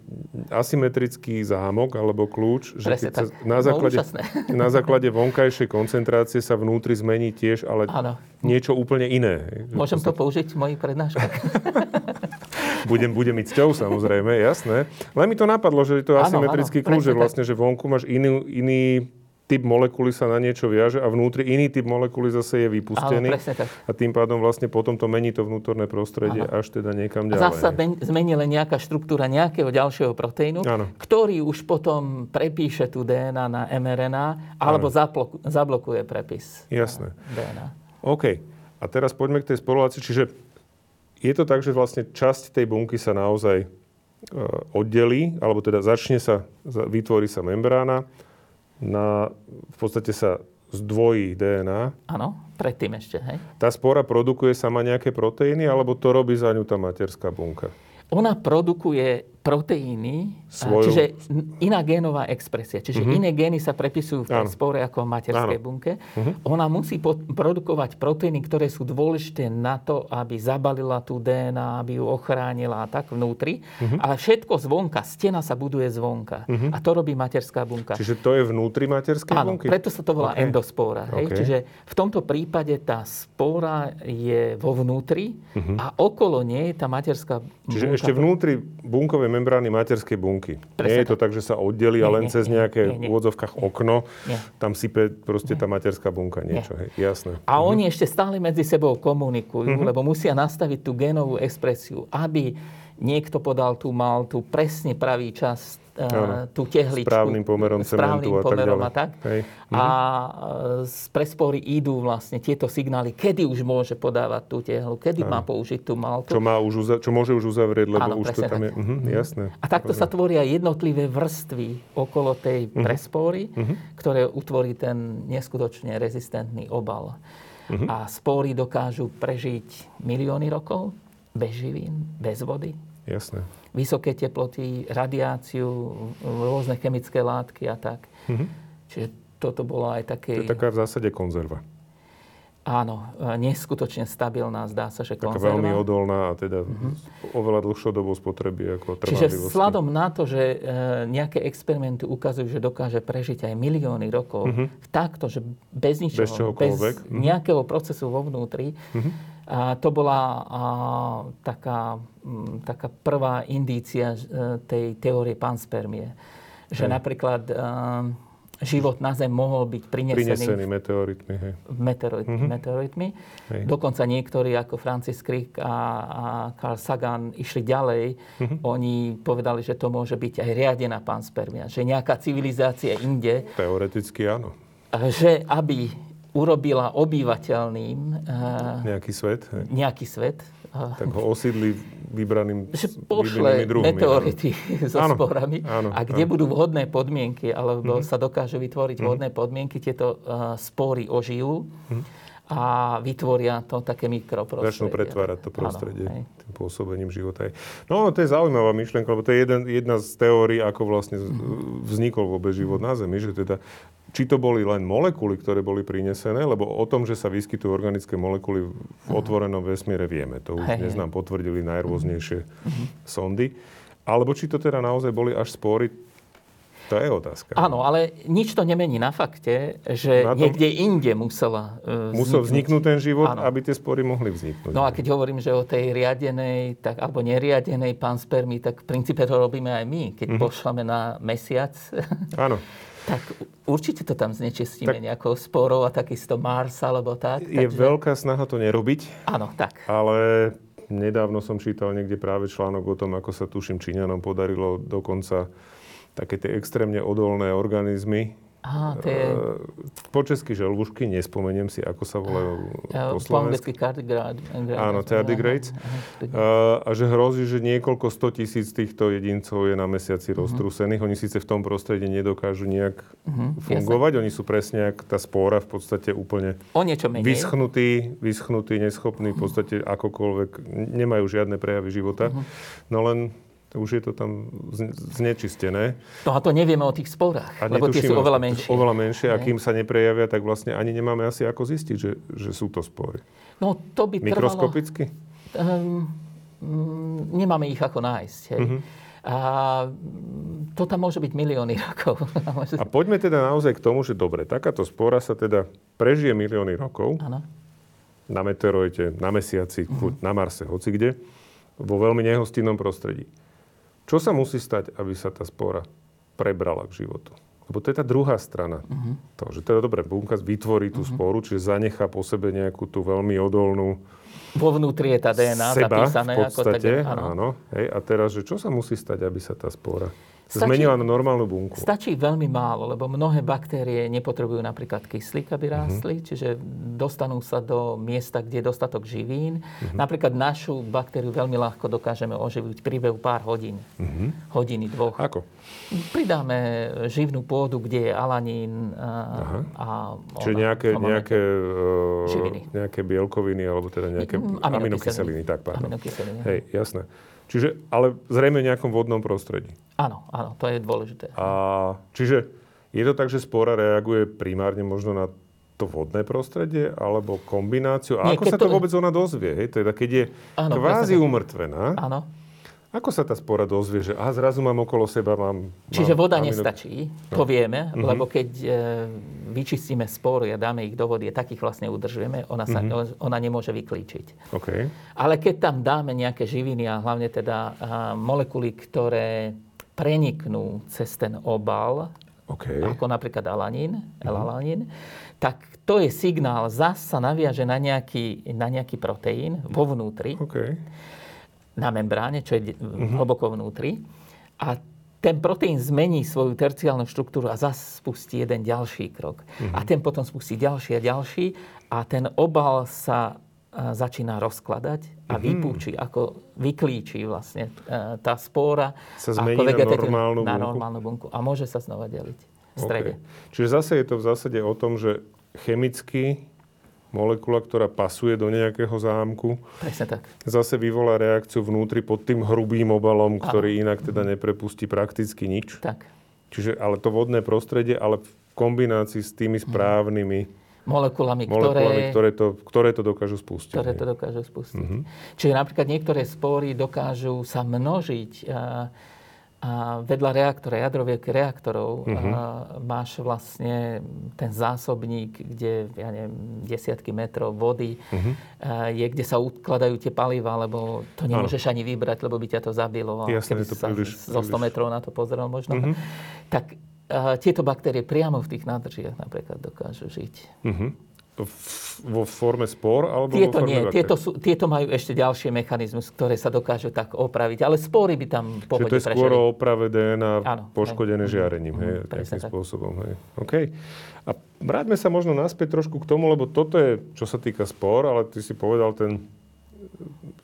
asymetrický zámok alebo kľúč, že keď sa na, no, základe, no, na základe vonkajšej koncentrácie sa vnútri zmení tiež, ale ano. niečo úplne iné. Môžem to použiť v mojich prednáškach? budem, budem mať cťou, samozrejme, jasné. Len mi to napadlo, že je to asymetrický kľúč, že vlastne, že vonku máš iný, iný typ molekuly sa na niečo viaže a vnútri iný typ molekuly zase je vypustený. Áno, tak. A tým pádom vlastne potom to mení to vnútorné prostredie Áno. až teda niekam ďalej. A zase zmení len nejaká štruktúra nejakého ďalšieho proteínu, Áno. ktorý už potom prepíše tú DNA na mRNA alebo zaploku, zablokuje prepis Jasné. DNA. OK. A teraz poďme k tej sporulácii. Čiže je to tak, že vlastne časť tej bunky sa naozaj e, oddelí, alebo teda začne sa, vytvorí sa membrána, na, v podstate sa zdvojí DNA. Áno, predtým ešte, hej. Tá spora produkuje sama nejaké proteíny, alebo to robí za ňu tá materská bunka? Ona produkuje proteíny, Svoju... čiže iná génová expresia. Čiže uh-huh. iné gény sa prepisujú v tej spore ako v materskej Áno. bunke. Uh-huh. Ona musí produkovať proteíny, ktoré sú dôležité na to, aby zabalila tú DNA, aby ju ochránila a tak vnútri. Uh-huh. Ale všetko zvonka, stena sa buduje zvonka. Uh-huh. A to robí materská bunka. Čiže to je vnútri materskej Áno, bunky? preto sa to volá okay. endospóra. Hej? Okay. Čiže v tomto prípade tá spóra je vo vnútri uh-huh. a okolo nej tá materská Čiže bunka... ešte vnútri bunkovej membrány materskej bunky. Nie je to tak, že sa oddelí a len nie, cez nejaké nie, nie, v úvodzovkách okno, nie. tam sype proste tá materská bunka niečo. Hej, jasné. A mhm. oni ešte stále medzi sebou komunikujú, mhm. lebo musia nastaviť tú genovú expresiu, aby niekto podal tú mal tú presne pravý čas ano, tú tehličku. Správnym pomerom správnym cementu pomerom a tak. A, tak. a z prespory idú vlastne tieto signály, kedy už môže podávať tú tehlu, kedy ano. má použiť tú maltu. Čo, má už, čo môže už uzavrieť, lebo ano, už to tam je. Uh-huh, jasné. A takto Dobre. sa tvoria jednotlivé vrstvy okolo tej uh-huh. prespory, uh-huh. ktoré utvorí ten neskutočne rezistentný obal. Uh-huh. A spory dokážu prežiť milióny rokov bez živín, bez vody. Jasné. Vysoké teploty, radiáciu, rôzne chemické látky a tak. Mm-hmm. Čiže toto bolo aj také... To je taká v zásade konzerva. Áno, e, neskutočne stabilná, zdá sa, že konzerva. Taká veľmi odolná a teda mm-hmm. oveľa dlhšou dobou spotreby ako trvanlivosti. Čiže vzhľadom na to, že e, nejaké experimenty ukazujú, že dokáže prežiť aj milióny rokov, mm-hmm. takto, že bez ničoho, bez, bez mm-hmm. nejakého procesu vo vnútri, mm-hmm. A to bola a, taká, m, taká prvá indícia e, tej teórie panspermie. Že hej. napríklad... A, život na Zem mohol byť prinesený, prinesený meteoritmi. Hej. Meteoritmi, mm-hmm. meteoritmi. Hej. Dokonca niektorí ako Francis Crick a, a Carl Sagan išli ďalej. Mm-hmm. Oni povedali, že to môže byť aj riadená panspermia. Že nejaká civilizácia inde... Teoreticky áno. Že aby urobila obyvateľným... Nejaký svet. Hej. Nejaký svet. Tak ho osídli vybraným že pošle druhmi, meteority áno. so áno, sporami áno, a kde áno. budú vhodné podmienky, alebo mm-hmm. sa dokážu vytvoriť mm-hmm. vhodné podmienky, tieto uh, spory ožijú mm-hmm. a vytvoria to také mikroprostredie. Začnú pretvárať to prostredie áno, tým pôsobením života. No, to je zaujímavá myšlienka, lebo to je jeden, jedna z teórií, ako vlastne mm-hmm. vznikol vôbec život na Zemi, že teda či to boli len molekuly, ktoré boli prinesené, lebo o tom, že sa vyskytujú organické molekuly v otvorenom vesmíre vieme. To už dnes nám potvrdili najrôznejšie uh-huh. sondy. Alebo či to teda naozaj boli až spory, to je otázka. Áno, ale nič to nemení na fakte, že na tom, niekde inde musela uh, Musel vzniknúť ten život, Áno. aby tie spory mohli vzniknúť. No a keď hovorím, že o tej riadenej, tak, alebo neriadenej panspermii, tak v princípe to robíme aj my, keď uh-huh. pošlame na mesiac. Áno. Tak určite to tam znečistíme tak, nejakou sporou a takisto Mars alebo tak. Je takže... veľká snaha to nerobiť. Áno, tak. Ale nedávno som čítal niekde práve článok o tom, ako sa tuším Číňanom podarilo dokonca také tie extrémne odolné organizmy Aha, to je... Po česky želvušky, nespomeniem si, ako sa volajú ja, po slovensky. tardigrade. Áno, tardigrades. A že hrozí, že niekoľko sto tisíc týchto jedincov je na mesiaci uh-huh. roztrúsených. Oni síce v tom prostredí nedokážu nejak uh-huh, fungovať. Jasne. Oni sú presne ako tá spóra v podstate úplne o niečo menej. vyschnutí, vyschnutí, neschopní, v podstate akokoľvek, nemajú žiadne prejavy života. Uh-huh. No len už je to tam znečistené. No a to nevieme o tých sporách, a lebo tie sú oveľa menšie. Oveľa menšie a kým sa neprejavia, tak vlastne ani nemáme asi ako zistiť, že, že sú to spory. No to by Mikroskopicky? Trvalo, um, nemáme ich ako nájsť. Hej. Uh-huh. A to tam môže byť milióny rokov. a poďme teda naozaj k tomu, že dobre, takáto spora sa teda prežije milióny rokov. Ano. Na meteoroide, na mesiaci, uh-huh. na Marse, hoci kde, vo veľmi nehostinnom prostredí. Čo sa musí stať, aby sa tá spora prebrala k životu? Lebo to je tá druhá strana. Uh-huh. To, že teda dobre, bunka vytvorí tú uh-huh. sporu, čiže zanechá po sebe nejakú tú veľmi odolnú vo vnútri je tá DNA seba, zapísané. v podstate, ako tak, áno. áno hej, a teraz, že čo sa musí stať, aby sa tá spora Stačí, zmenila na normálnu bunku. Stačí veľmi málo, lebo mnohé baktérie nepotrebujú napríklad kyslík, aby mhm. rástli, uh-huh. čiže dostanú sa do miesta, kde je dostatok živín. Uh-huh. Napríklad našu baktériu veľmi ľahko dokážeme oživiť v priebehu pár hodín. Uh-huh. Hodiny, dvoch. Ako? Pridáme živnú pôdu, kde je alanín a, a Čiže ona, nejaké, nejaké, uh, nejaké bielkoviny, alebo teda nejaké mm, aminokyseliny. aminokyseliny tak, pardon. Aminokyseliny. Hej, jasné. Čiže, ale zrejme v nejakom vodnom prostredí. Áno, áno, to je dôležité. A, čiže je to tak, že spora reaguje primárne možno na to vodné prostredie, alebo kombináciu? A Nie, ako sa to, to vôbec ona dozvie? Hej? Teda keď je áno, kvázi umrtvená, áno. Ako sa tá spora dozvie, že aha, zrazu mám okolo seba, mám... Čiže mám voda amino... nestačí, to no. vieme, uh-huh. lebo keď e, vyčistíme spory a dáme ich do vody, takých vlastne udržujeme, ona, sa, uh-huh. ona nemôže vyklíčiť. Okay. Ale keď tam dáme nejaké živiny a hlavne teda a, molekuly, ktoré preniknú cez ten obal, okay. ako napríklad alanín, uh-huh. L-alanín, tak to je signál, zase sa naviaže na nejaký, na nejaký proteín vo vnútri. Okay na membráne, čo je uh-huh. hlboko vnútri. A ten proteín zmení svoju terciálnu štruktúru a zase spustí jeden ďalší krok. Uh-huh. A ten potom spustí ďalší a ďalší a ten obal sa začína rozkladať a uh-huh. vypúči, ako vyklíči vlastne e, tá spóra. Sa zmení ako na normálnu. Na normálnu bunku. A môže sa znova deliť v strede. Okay. Čiže zase je to v zásade o tom, že chemicky molekula, ktorá pasuje do nejakého zámku, Presne tak. zase vyvolá reakciu vnútri pod tým hrubým obalom, ktorý inak teda neprepustí prakticky nič. Tak. Čiže ale to vodné prostredie, ale v kombinácii s tými správnymi Molekulami, molekulami, ktoré, ktoré to, ktoré to dokážu spustiť. ktoré to dokážu spustiť. Čiže napríklad niektoré spory dokážu sa množiť a, vedľa reaktora, jadrových reaktorov a máš vlastne ten zásobník, kde ja neviem, desiatky metrov vody a je, kde sa ukladajú tie paliva, lebo to nemôžeš ani vybrať, lebo by ťa to zabilo. A Jasné, keby to sa príliš- zo 100 príliš- metrov na to pozrel možno. Tak a tieto baktérie priamo v tých nádržiach napríklad dokážu žiť. Mhm. Vo forme spor alebo Tieto vo forme nie, tieto, sú, tieto majú ešte ďalšie mechanizmus, ktoré sa dokážu tak opraviť, ale spory by tam v Čiže pohode to je skôr o oprave DNA Áno, poškodené hej. žiarením, hej, Mhm, takým tak. spôsobom. Hej. OK. A vráťme sa možno naspäť trošku k tomu, lebo toto je, čo sa týka spor, ale ty si povedal ten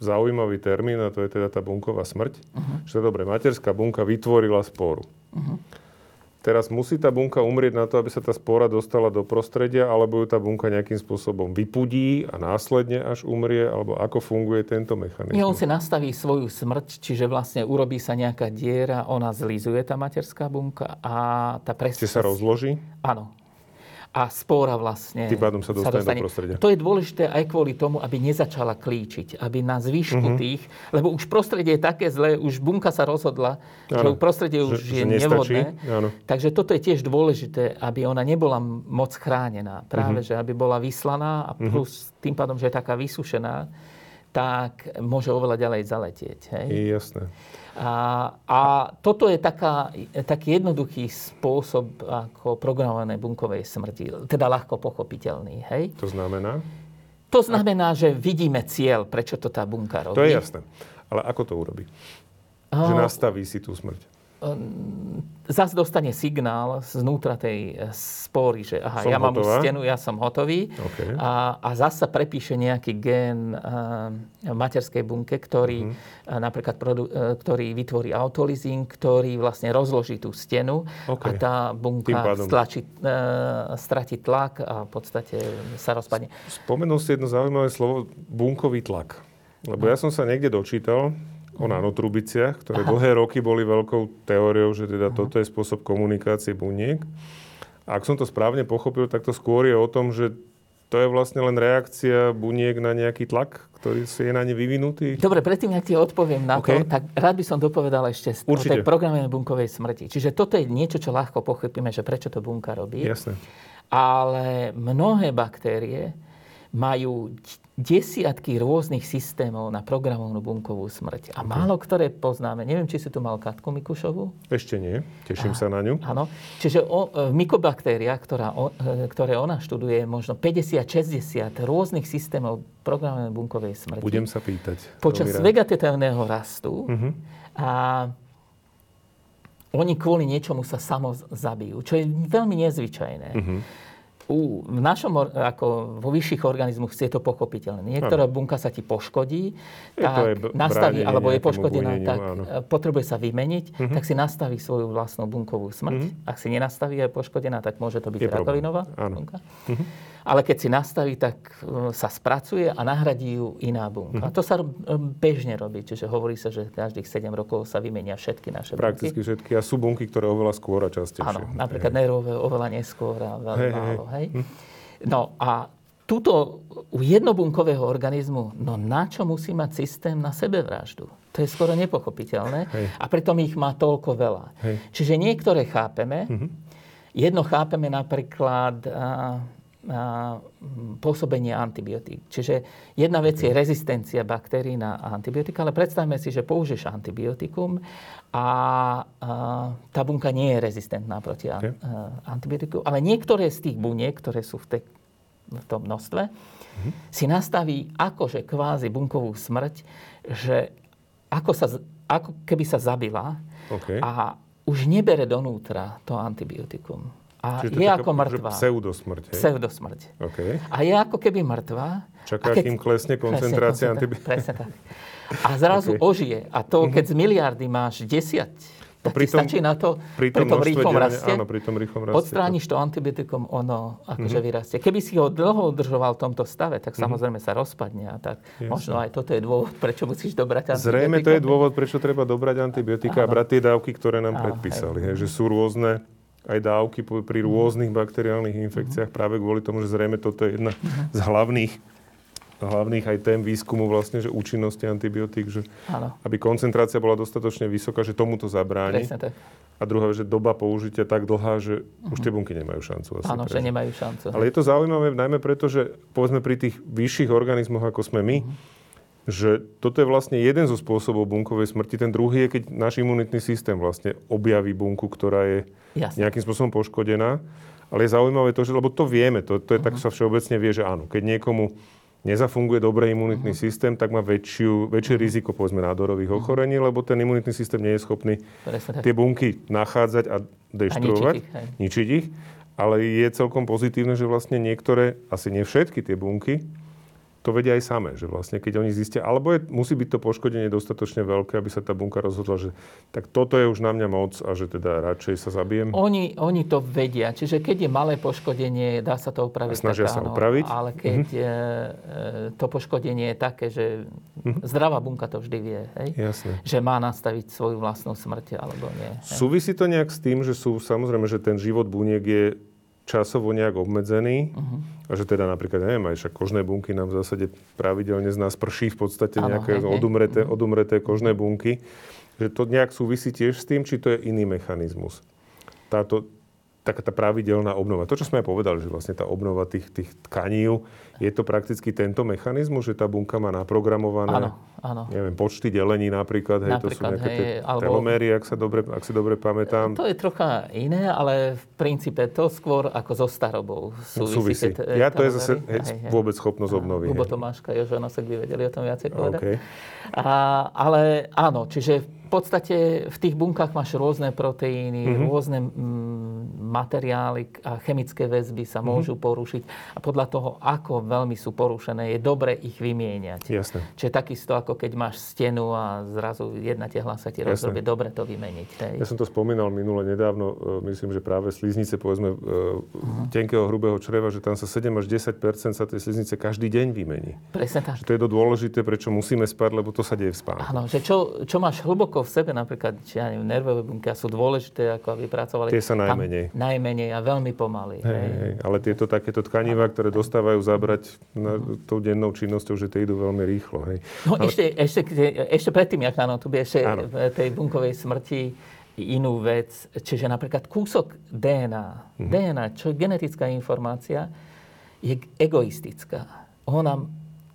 zaujímavý termín, a to je teda tá bunková smrť. Mhm. Že dobre, materská bunka vytvorila sporu. Mhm. Teraz musí tá bunka umrieť na to, aby sa tá spora dostala do prostredia, alebo ju tá bunka nejakým spôsobom vypudí a následne až umrie, alebo ako funguje tento mechanizmus? Nie, on si nastaví svoju smrť, čiže vlastne urobí sa nejaká diera, ona zlizuje tá materská bunka a tá presne... sa rozloží? Áno. A spóra vlastne Tým pádom sa dostane do prostredia. To je dôležité aj kvôli tomu, aby nezačala klíčiť. Aby na zvyšku Mhm. tých... Lebo už prostredie je také zlé, už bunka sa rozhodla, že Áno. už prostredie Že- už že je nestačí. nevhodné. Áno. Takže toto je tiež dôležité, aby ona nebola moc chránená. Práve, Mhm. že aby bola vyslaná a plus tým pádom, že je taká vysušená, tak môže oveľa ďalej zaletieť. Hej? Je jasné. A, a toto je taká, taký jednoduchý spôsob ako programované bunkovej smrti. Teda ľahko pochopiteľný. Hej? To znamená? To znamená, že vidíme cieľ, prečo to tá bunka robí. To je jasné. Ale ako to urobí? Že nastaví si tú smrť. Zas dostane signál znútra tej e, spory, že aha, Som ja mám hotová. stenu, ja som hotový. OK. A, a zasa prepíše nejaký gen a, v materskej bunke, ktorý, a napríklad, produ, e, ktorý vytvorí autolizing, ktorý vlastne rozloží tú stenu OK. a tá bunka stlačí, e, stratí tlak a v podstate sa rozpadne. Spomenul si jedno zaujímavé slovo, bunkový tlak. Lebo ja som sa niekde dočítal o nanotrubiciach, ktoré dlhé roky boli veľkou teóriou, že teda toto je spôsob komunikácie buniek. A ak som to správne pochopil, tak to skôr je o tom, že to je vlastne len reakcia buniek na nejaký tlak, ktorý si je na ne vyvinutý. Dobre, predtým, ak ti odpoviem na to, OK. tak rád by som dopovedal ešte Určite. tej programovanej bunkovej smrti. Čiže toto je niečo, čo ľahko pochopíme, že prečo to bunka robí. Jasné. Ale mnohé baktérie majú desiatky rôznych systémov na programovanú bunkovú smrť. A málo ktoré poznáme. Neviem, či si tu mal Katku Mikušovú. Ešte nie. Teším sa na ňu. Áno. Čiže o, v mykobaktéria, ktorá, o, e, ktoré ona študuje, je možno 50-60 rôznych systémov programovanej bunkovej smrti. Budem sa pýtať. Počas vegetatívneho rastu Mhm. a oni kvôli niečomu sa samo zabijú, čo je veľmi nezvyčajné. Mhm. U, v našom, ako vo vyšších organizmoch je to pochopiteľné. Niektorá bunka sa ti poškodí, Je tak b- nastaví, alebo je poškodená, tak áno. e, potrebuje sa vymeniť, tak si nastaví svoju vlastnú bunkovú smrť. Ak si nenastaví a je poškodená, tak môže to byť Je rakovinová bunka. Ale keď si nastaví, tak e, sa spracuje a nahradí ju iná bunka. A to sa e, bežne robí, čiže hovorí sa, že každých 7 rokov sa vymenia všetky naše Prakticky bunky. všetky. A sú bunky, ktoré oveľa skôr a častejšie. Áno, napríklad nervové oveľa neskôr a veľmi Hej, hej, málo. Hej? No a túto u jednobunkového organizmu, no na čo musí mať systém na sebevraždu? To je skoro nepochopiteľné Hej. a pritom ich má toľko veľa. Hej. Čiže niektoré chápeme, jedno chápeme napríklad pôsobenie antibiotík. Čiže jedna vec je rezistencia baktérií na antibiotika, ale predstavme si, že použiješ antibiotikum a, tá bunka nie je rezistentná proti Okay. antibiotiku, ale niektoré z tých buniek, ktoré sú v, tej, v tom množstve, si nastaví akože kvázi bunkovú smrť, že ako, sa, ako keby sa zabila OK. a už nebere donútra to antibiotikum. A Čiže je ako mŕtva. Pseudosmrť. hej? Pseudosmrť. OK. A je ako keby mŕtva. Čaká, keď- kým klesne koncentrácia Presne, antibiotika. Presne tak. A zrazu OK. Mhm. ožije. A to, keď z miliardy máš 10 Tak pri tom, stačí na to, pri tom, pri tom rýchlom raste, áno, pri tom rýchlom raste. Odstrániš to antibiotikom, ono akože mm-hmm. vyrastie. Keby si ho dlho udržoval v tomto stave, tak mm-hmm. samozrejme sa rozpadne a tak. Jasne. Možno aj toto je dôvod, prečo musíš dobrať antibiotika. Zrejme to je dôvod, prečo treba dobrať antibiotika áno. a brať tie dávky, ktoré nám áno, predpísali. Hej. Že sú rôzne aj dávky pri rôznych bakteriálnych infekciách mm-hmm. práve kvôli tomu, že zrejme toto je jedna mm-hmm. z hlavných hlavných aj tém výskumu vlastne, že účinnosti antibiotík, že Áno. aby koncentrácia bola dostatočne vysoká, že tomuto zabráni. Presne tak. A druhá, že doba použitia tak dlhá, že uh-huh. už tie bunky nemajú šancu. Asi Áno, že nemajú šancu. Ale je to zaujímavé najmä preto, že povedzme pri tých vyšších organizmoch, ako sme my, uh-huh že toto je vlastne jeden zo spôsobov bunkovej smrti. Ten druhý je, keď náš imunitný systém vlastne objaví bunku, ktorá je Jasne. nejakým spôsobom poškodená. Ale je zaujímavé to, že, lebo to vieme, to, to je uh-huh. tak sa všeobecne vie, že áno, keď niekomu nezafunguje dobre imunitný uh-huh. systém, tak má väčšiu, väčšie uh-huh. riziko povedzme nádorových uh-huh. ochorení, lebo ten imunitný systém nie je schopný tie bunky nachádzať a deštruovať, a ničiť ich, ničiť ich. Ale je celkom pozitívne, že vlastne niektoré, asi nie všetky tie bunky, to vedia aj samé, že vlastne keď oni zistia, alebo je, musí byť to poškodenie dostatočne veľké, aby sa tá bunka rozhodla, že tak toto je už na mňa moc a že teda radšej sa zabijem. Oni, oni to vedia, čiže keď je malé poškodenie, dá sa to opraviť. A snažia tak, sa áno, opraviť. Ale keď mm-hmm. to poškodenie je také, že mm-hmm. zdravá bunka to vždy vie, hej? Jasne. že má nastaviť svoju vlastnú smrť alebo nie. Hej? Súvisí to nejak s tým, že sú samozrejme, že ten život buniek je časovo nejak obmedzený. Uh-huh. A že teda napríklad, neviem, aj však kožné bunky nám v zásade pravidelne z nás prší v podstate ano, nejaké hej, odumreté, uh-huh. odumreté kožné bunky. Že to nejak súvisí tiež s tým, či to je iný mechanizmus. Táto, taká tá pravidelná obnova. To, čo sme aj povedali, že vlastne tá obnova tých, tých tkaní, je to prakticky tento mechanizmus, že tá bunka má naprogramované áno, áno. Neviem, počty delení napríklad, hej, napríklad, to sú nejaké hej, tie alebo, teloméry, ak, sa dobre, ak si dobre pamätám. To je trocha iné, ale v princípe to skôr ako so starobou súvisí. súvisí. Ja to je zase hej, hej, vôbec schopnosť obnovy. Hubo Tomáška, Jožo Nosek by vedeli o tom viacej povedať. Okay. A, ale áno, čiže podstate v tých bunkách máš rôzne proteíny, mm-hmm. rôzne mm, materiály a chemické väzby sa mhm. môžu mm-hmm. porušiť. A podľa toho, ako veľmi sú porušené, je dobre ich vymieňať. Jasne. Čiže takisto, ako keď máš stenu a zrazu jedna tehla sa ti rozrobie, dobre to vymeniť. Hej. Ja som to spomínal minule nedávno, e, myslím, že práve sliznice, povedzme, mm-hmm. tenkého hrubého čreva, že tam sa 7 až 10 sa tie sliznice každý deň vymení. Presne tak. Že to je to dôležité, prečo musíme spať, lebo to sa deje v spánku. Áno, že čo, čo máš hlboko v sebe, napríklad, či ja neviem, nervové bunky sú dôležité, ako aby pracovali. Tie sa najmenej. Tam, najmenej a veľmi pomaly. Hej, hej. Hej. Ale tieto takéto tkanivá, ktoré dostávajú zabrať na, tou dennou činnosťou, že tie idú veľmi rýchlo. Hej. No Ale... ešte, ešte, ešte predtým, jak áno, tu by ešte áno. v tej bunkovej smrti inú vec, čiže napríklad kúsok DNA, mm-hmm. DNA, čo je genetická informácia, je egoistická. Ona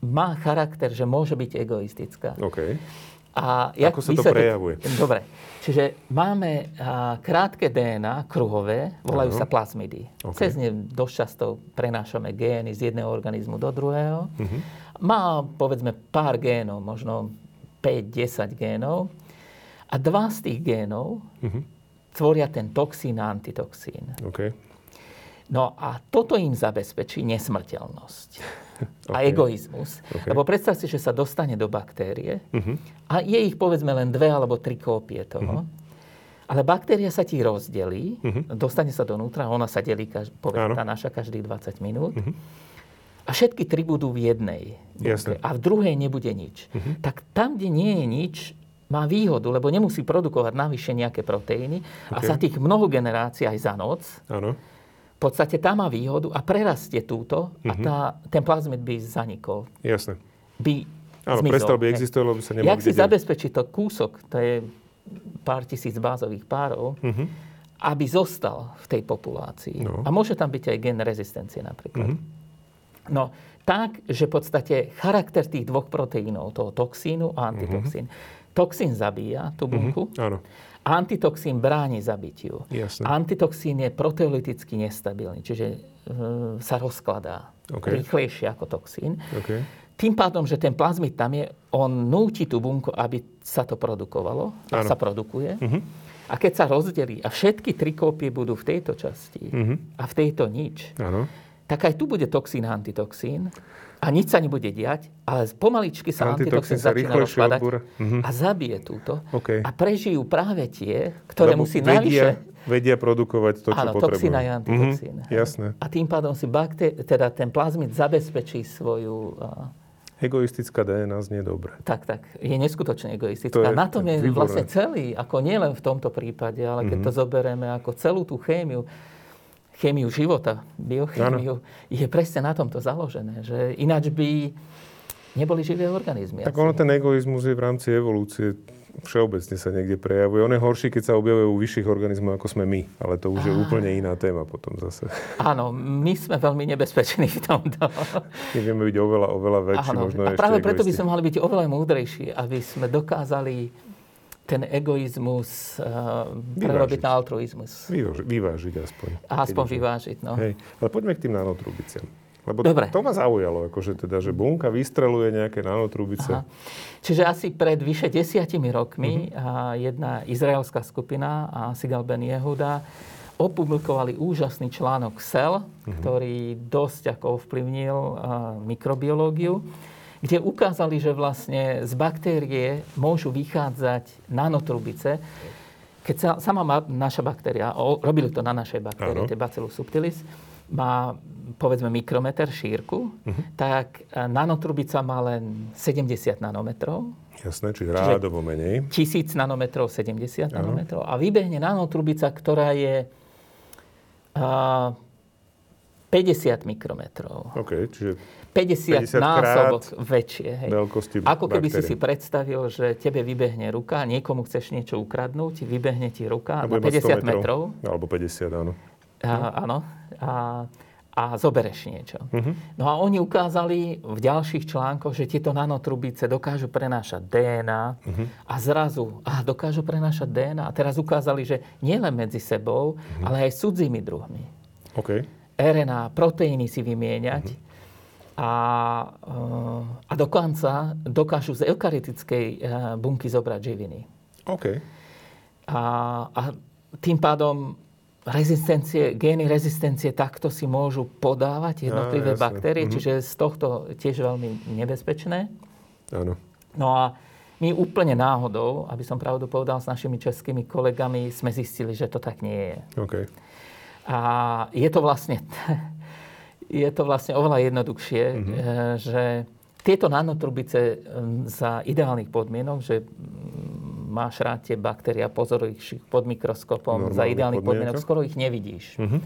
má charakter, že môže byť egoistická. Okay. A jak Ako sa to prejavuje? Dobre. Čiže máme krátke DNA, kruhové, volajú uh-huh. sa plazmidy. Okay. Cez ne dosť často prenášame gény z jedného organizmu do druhého. Uh-huh. Má, povedzme, pár génov, možno 5-10 génov. A dva z tých génov uh-huh. tvoria ten toxín a antitoxín. Okay. No a toto im zabezpečí nesmrteľnosť okay. a egoizmus. Okay. Lebo predstav si, že sa dostane do baktérie uh-huh. a je ich povedzme len dve alebo tri kópie toho. Uh-huh. Ale baktéria sa ti rozdelí, uh-huh. dostane sa donútra, ona sa delí, povedzme, tá naša každých 20 minút. Uh-huh. A všetky tri budú v jednej. Jasne. A v druhej nebude nič. Uh-huh. Tak tam, kde nie je nič, má výhodu, lebo nemusí produkovať navyše nejaké proteíny. Okay. A za tých mnoho generácií aj za noc Áno v podstate tá má výhodu a prerastie túto a mhm. tá, ten plazmid by zanikol. Jasne. By Áno, zmizol. prestal by existovať, lebo sa nemohol Jak si zabezpečí to kúsok, to je pár tisíc bázových párov, uh-huh. aby zostal v tej populácii. No. A môže tam byť aj gen rezistencie napríklad. Uh-huh. No, tak, že v podstate charakter tých dvoch proteínov, toho toxínu a antitoxín. Uh-huh. Toxín zabíja tú bunku. Uh-huh. Áno Antitoxín bráni zabitiu. Jasne. Antitoxín je proteolyticky nestabilný, čiže e, sa rozkladá okay. rýchlejšie ako toxín. Okay. Tým pádom, že ten plazmid tam je, on núti tú bunku, aby sa to produkovalo. A sa produkuje. Uh-huh. A keď sa rozdelí a všetky tri kópie budú v tejto časti uh-huh. a v tejto nič, ano. tak aj tu bude toxín a antitoxín a nič sa nebude diať, ale pomaličky sa antitoxín, antitoxín sa začína rozpadať uh-huh. a zabije túto. Okay. A prežijú práve tie, ktoré Lebo musí vedia, navyše... Vedia produkovať to, čo Áno, potrebujú. toxín antitoxín. Uh-huh. Jasné. A tým pádom si bakter- teda ten plazmid zabezpečí svoju... Egoistická DNA znie dobre. Tak, tak. Je neskutočne egoistická. Je, na tom je výborné. vlastne celý, ako nielen v tomto prípade, ale keď mm-hmm. to zoberieme ako celú tú chémiu, chémiu života, biochémiu, ano. je presne na tomto založené. Že ináč by neboli živé organizmy. Tak ono ten egoizmus je v rámci evolúcie všeobecne sa niekde prejavuje. On je horší, keď sa objavuje u vyšších organizmov, ako sme my. Ale to už je úplne iná téma potom zase. Áno, my sme veľmi nebezpeční v tomto. My vieme byť oveľa, oveľa väčší, Áno. možno A práve preto by sme mali byť oveľa múdrejší, aby sme dokázali ten egoizmus uh, prerobiť na altruizmus. Vyvážiť, vyvážiť aspoň. Aspoň vyvážiť, no. Hej. Ale poďme k tým nanotrubiciam. Lebo Dobre. to ma zaujalo, akože teda, že bunka vystreluje nejaké nanotrubice. Aha. Čiže asi pred vyše desiatimi rokmi uh-huh. jedna izraelská skupina, Sigal Ben Jehuda, opublikovali úžasný článok Cell, uh-huh. ktorý dosť ako ovplyvnil uh, mikrobiológiu kde ukázali, že vlastne z baktérie môžu vychádzať nanotrubice. Keď sa, sama naša baktéria, robili to na našej baktérii, tie Bacillus subtilis, má povedzme mikrometer šírku, uh-huh. tak e, nanotrubica má len 70 nanometrov. Jasné, čiže rádovo menej. 1000 nanometrov, 70 ano. nanometrov. A vybehne nanotrubica, ktorá je a, 50 mikrometrov. OK, čiže 50, 50 násobok väčšie. Hej. Ako keby baktérie. si si predstavil, že tebe vybehne ruka, niekomu chceš niečo ukradnúť, vybehne ti ruka na 50 metrov. metrov. Alebo 50, áno. A, áno. A, a zobereš niečo. Uh-huh. No a oni ukázali v ďalších článkoch, že tieto nanotrubice dokážu prenášať DNA uh-huh. Mhm. a zrazu a dokážu prenášať DNA. A teraz ukázali, že nielen medzi sebou, uh-huh. ale aj s cudzími druhmi. Okay. RNA, proteíny si vymieňať. Uh-huh a, a dokonca dokážu z eukarytickej eh, bunky zobrať živiny. OK. A, a tým pádom rezistencie, gény rezistencie takto si môžu podávať jednotlivé ja, baktérie, mm-hmm. čiže z tohto tiež veľmi nebezpečné. Áno. No a my úplne náhodou, aby som pravdu povedal, s našimi českými kolegami sme zistili, že to tak nie je. Okay. A je to vlastne je to vlastne oveľa jednoduchšie, mm-hmm. že tieto nanotrubice za ideálnych podmienok, že máš rád tie baktéria, pozoruj ich pod mikroskopom, Normálne za ideálnych podmienok, skoro ich nevidíš. Mm-hmm.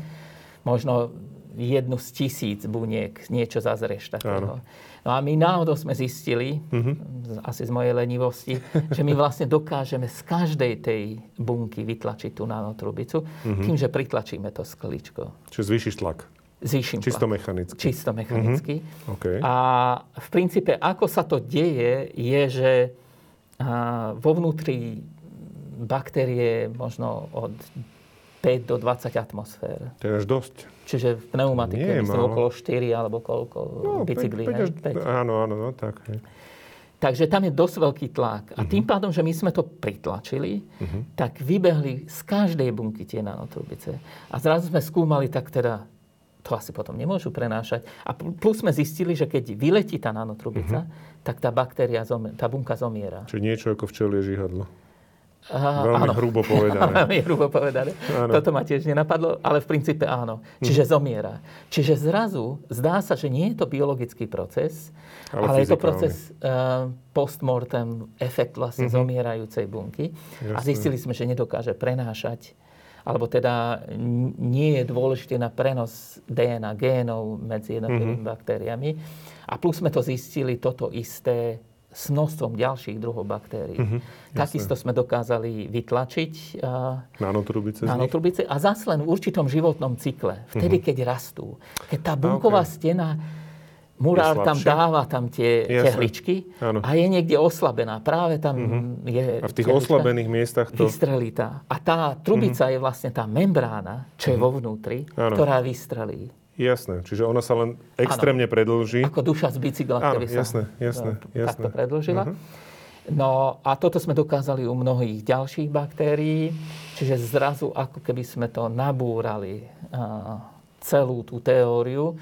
Možno jednu z tisíc buniek, niečo zazrieš takého. No a my náhodou sme zistili, mm-hmm. asi z mojej lenivosti, že my vlastne dokážeme z každej tej bunky vytlačiť tú nanotrubicu, mm-hmm. tým, že pritlačíme to skličko. Čiže zvýšiš tlak zvýšim Čisto mechanicky. Čisto mechanicky. Uh-huh. Okay. A v princípe, ako sa to deje, je, že vo vnútri baktérie možno od 5 do 20 atmosfér. To je až dosť. Čiže v pneumatike Nie, myslím okolo 4 alebo koľko no, bicyklí. 5, 5 až, 5. Áno, áno, no, tak. Hej. Takže tam je dosť veľký tlak. A uh-huh. tým pádom, že my sme to pritlačili, uh-huh. tak vybehli z každej bunky tie nanotrubice. A zrazu sme skúmali, tak teda to asi potom nemôžu prenášať. A plus sme zistili, že keď vyletí tá nanotrubica, uh-huh. tak tá baktéria, tá bunka zomiera. Čiže niečo ako včelie žihadlo. Uh, Veľmi áno. hrubo povedané. Veľmi hrubo povedané. Áno. Toto ma tiež nenapadlo, ale v princípe áno. Čiže uh-huh. zomiera. Čiže zrazu zdá sa, že nie je to biologický proces, ale, ale je to proces uh, postmortem, efekt vlastne uh-huh. zomierajúcej bunky. Jasne. A zistili sme, že nedokáže prenášať alebo teda nie je dôležitý na prenos DNA génov medzi jednotlivými mm-hmm. baktériami. A plus sme to zistili toto isté s množstvom ďalších druhov baktérií. Mm-hmm, Takisto sme dokázali vytlačiť uh, nanotrubice, nanotrubice a zase len v určitom životnom cykle. Vtedy, mm-hmm. keď rastú. Keď tá bunková okay. stena Murár tam dáva tam tie tehličky a je niekde oslabená. Práve tam uh-huh. je... A v tých oslabených miestach to... Vystrelí. A tá trubica uh-huh. je vlastne tá membrána, čo je uh-huh. vo vnútri, ano. ktorá vystrelí. Jasné, čiže ona sa len extrémne ano. predlží. Ako duša z bicykla, ktorý sa jasné, jasné, jasné. takto predlžila. Uh-huh. No a toto sme dokázali u mnohých ďalších baktérií, čiže zrazu ako keby sme to nabúrali celú tú teóriu.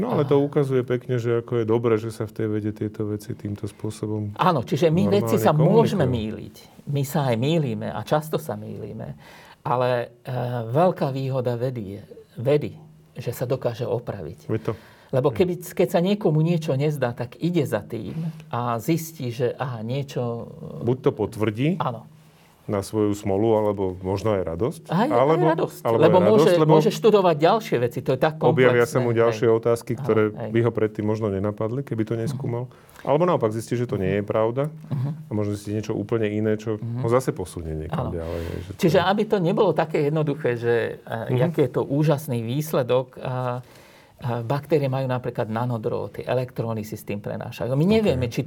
No ale to ukazuje pekne, že ako je dobré, že sa v tej vede tieto veci týmto spôsobom Áno, čiže my vedci sa môžeme míliť. My sa aj mýlime a často sa mýlime. Ale e, veľká výhoda vedy je, vedy, že sa dokáže opraviť. Je to. Lebo keby, keď sa niekomu niečo nezdá, tak ide za tým a zistí, že aha, niečo... Buď to potvrdí, áno na svoju smolu, alebo možno aj radosť. Aj, alebo, aj radosť. Alebo lebo, aj radosť, môže, lebo môže študovať ďalšie veci. To je tak komplexné. Objavia sa mu ďalšie aj. otázky, ktoré aj. by ho predtým možno nenapadli, keby to neskúmal. Uh-huh. Alebo naopak zistí, že to nie je pravda. Uh-huh. A možno zistí niečo úplne iné, čo uh-huh. ho zase posunie niekam ano. ďalej. Že Čiže to... aby to nebolo také jednoduché, že uh-huh. aký je to úžasný výsledok, a baktérie majú napríklad nanodróty, elektróny si s tým prenášajú. My nevieme, okay. či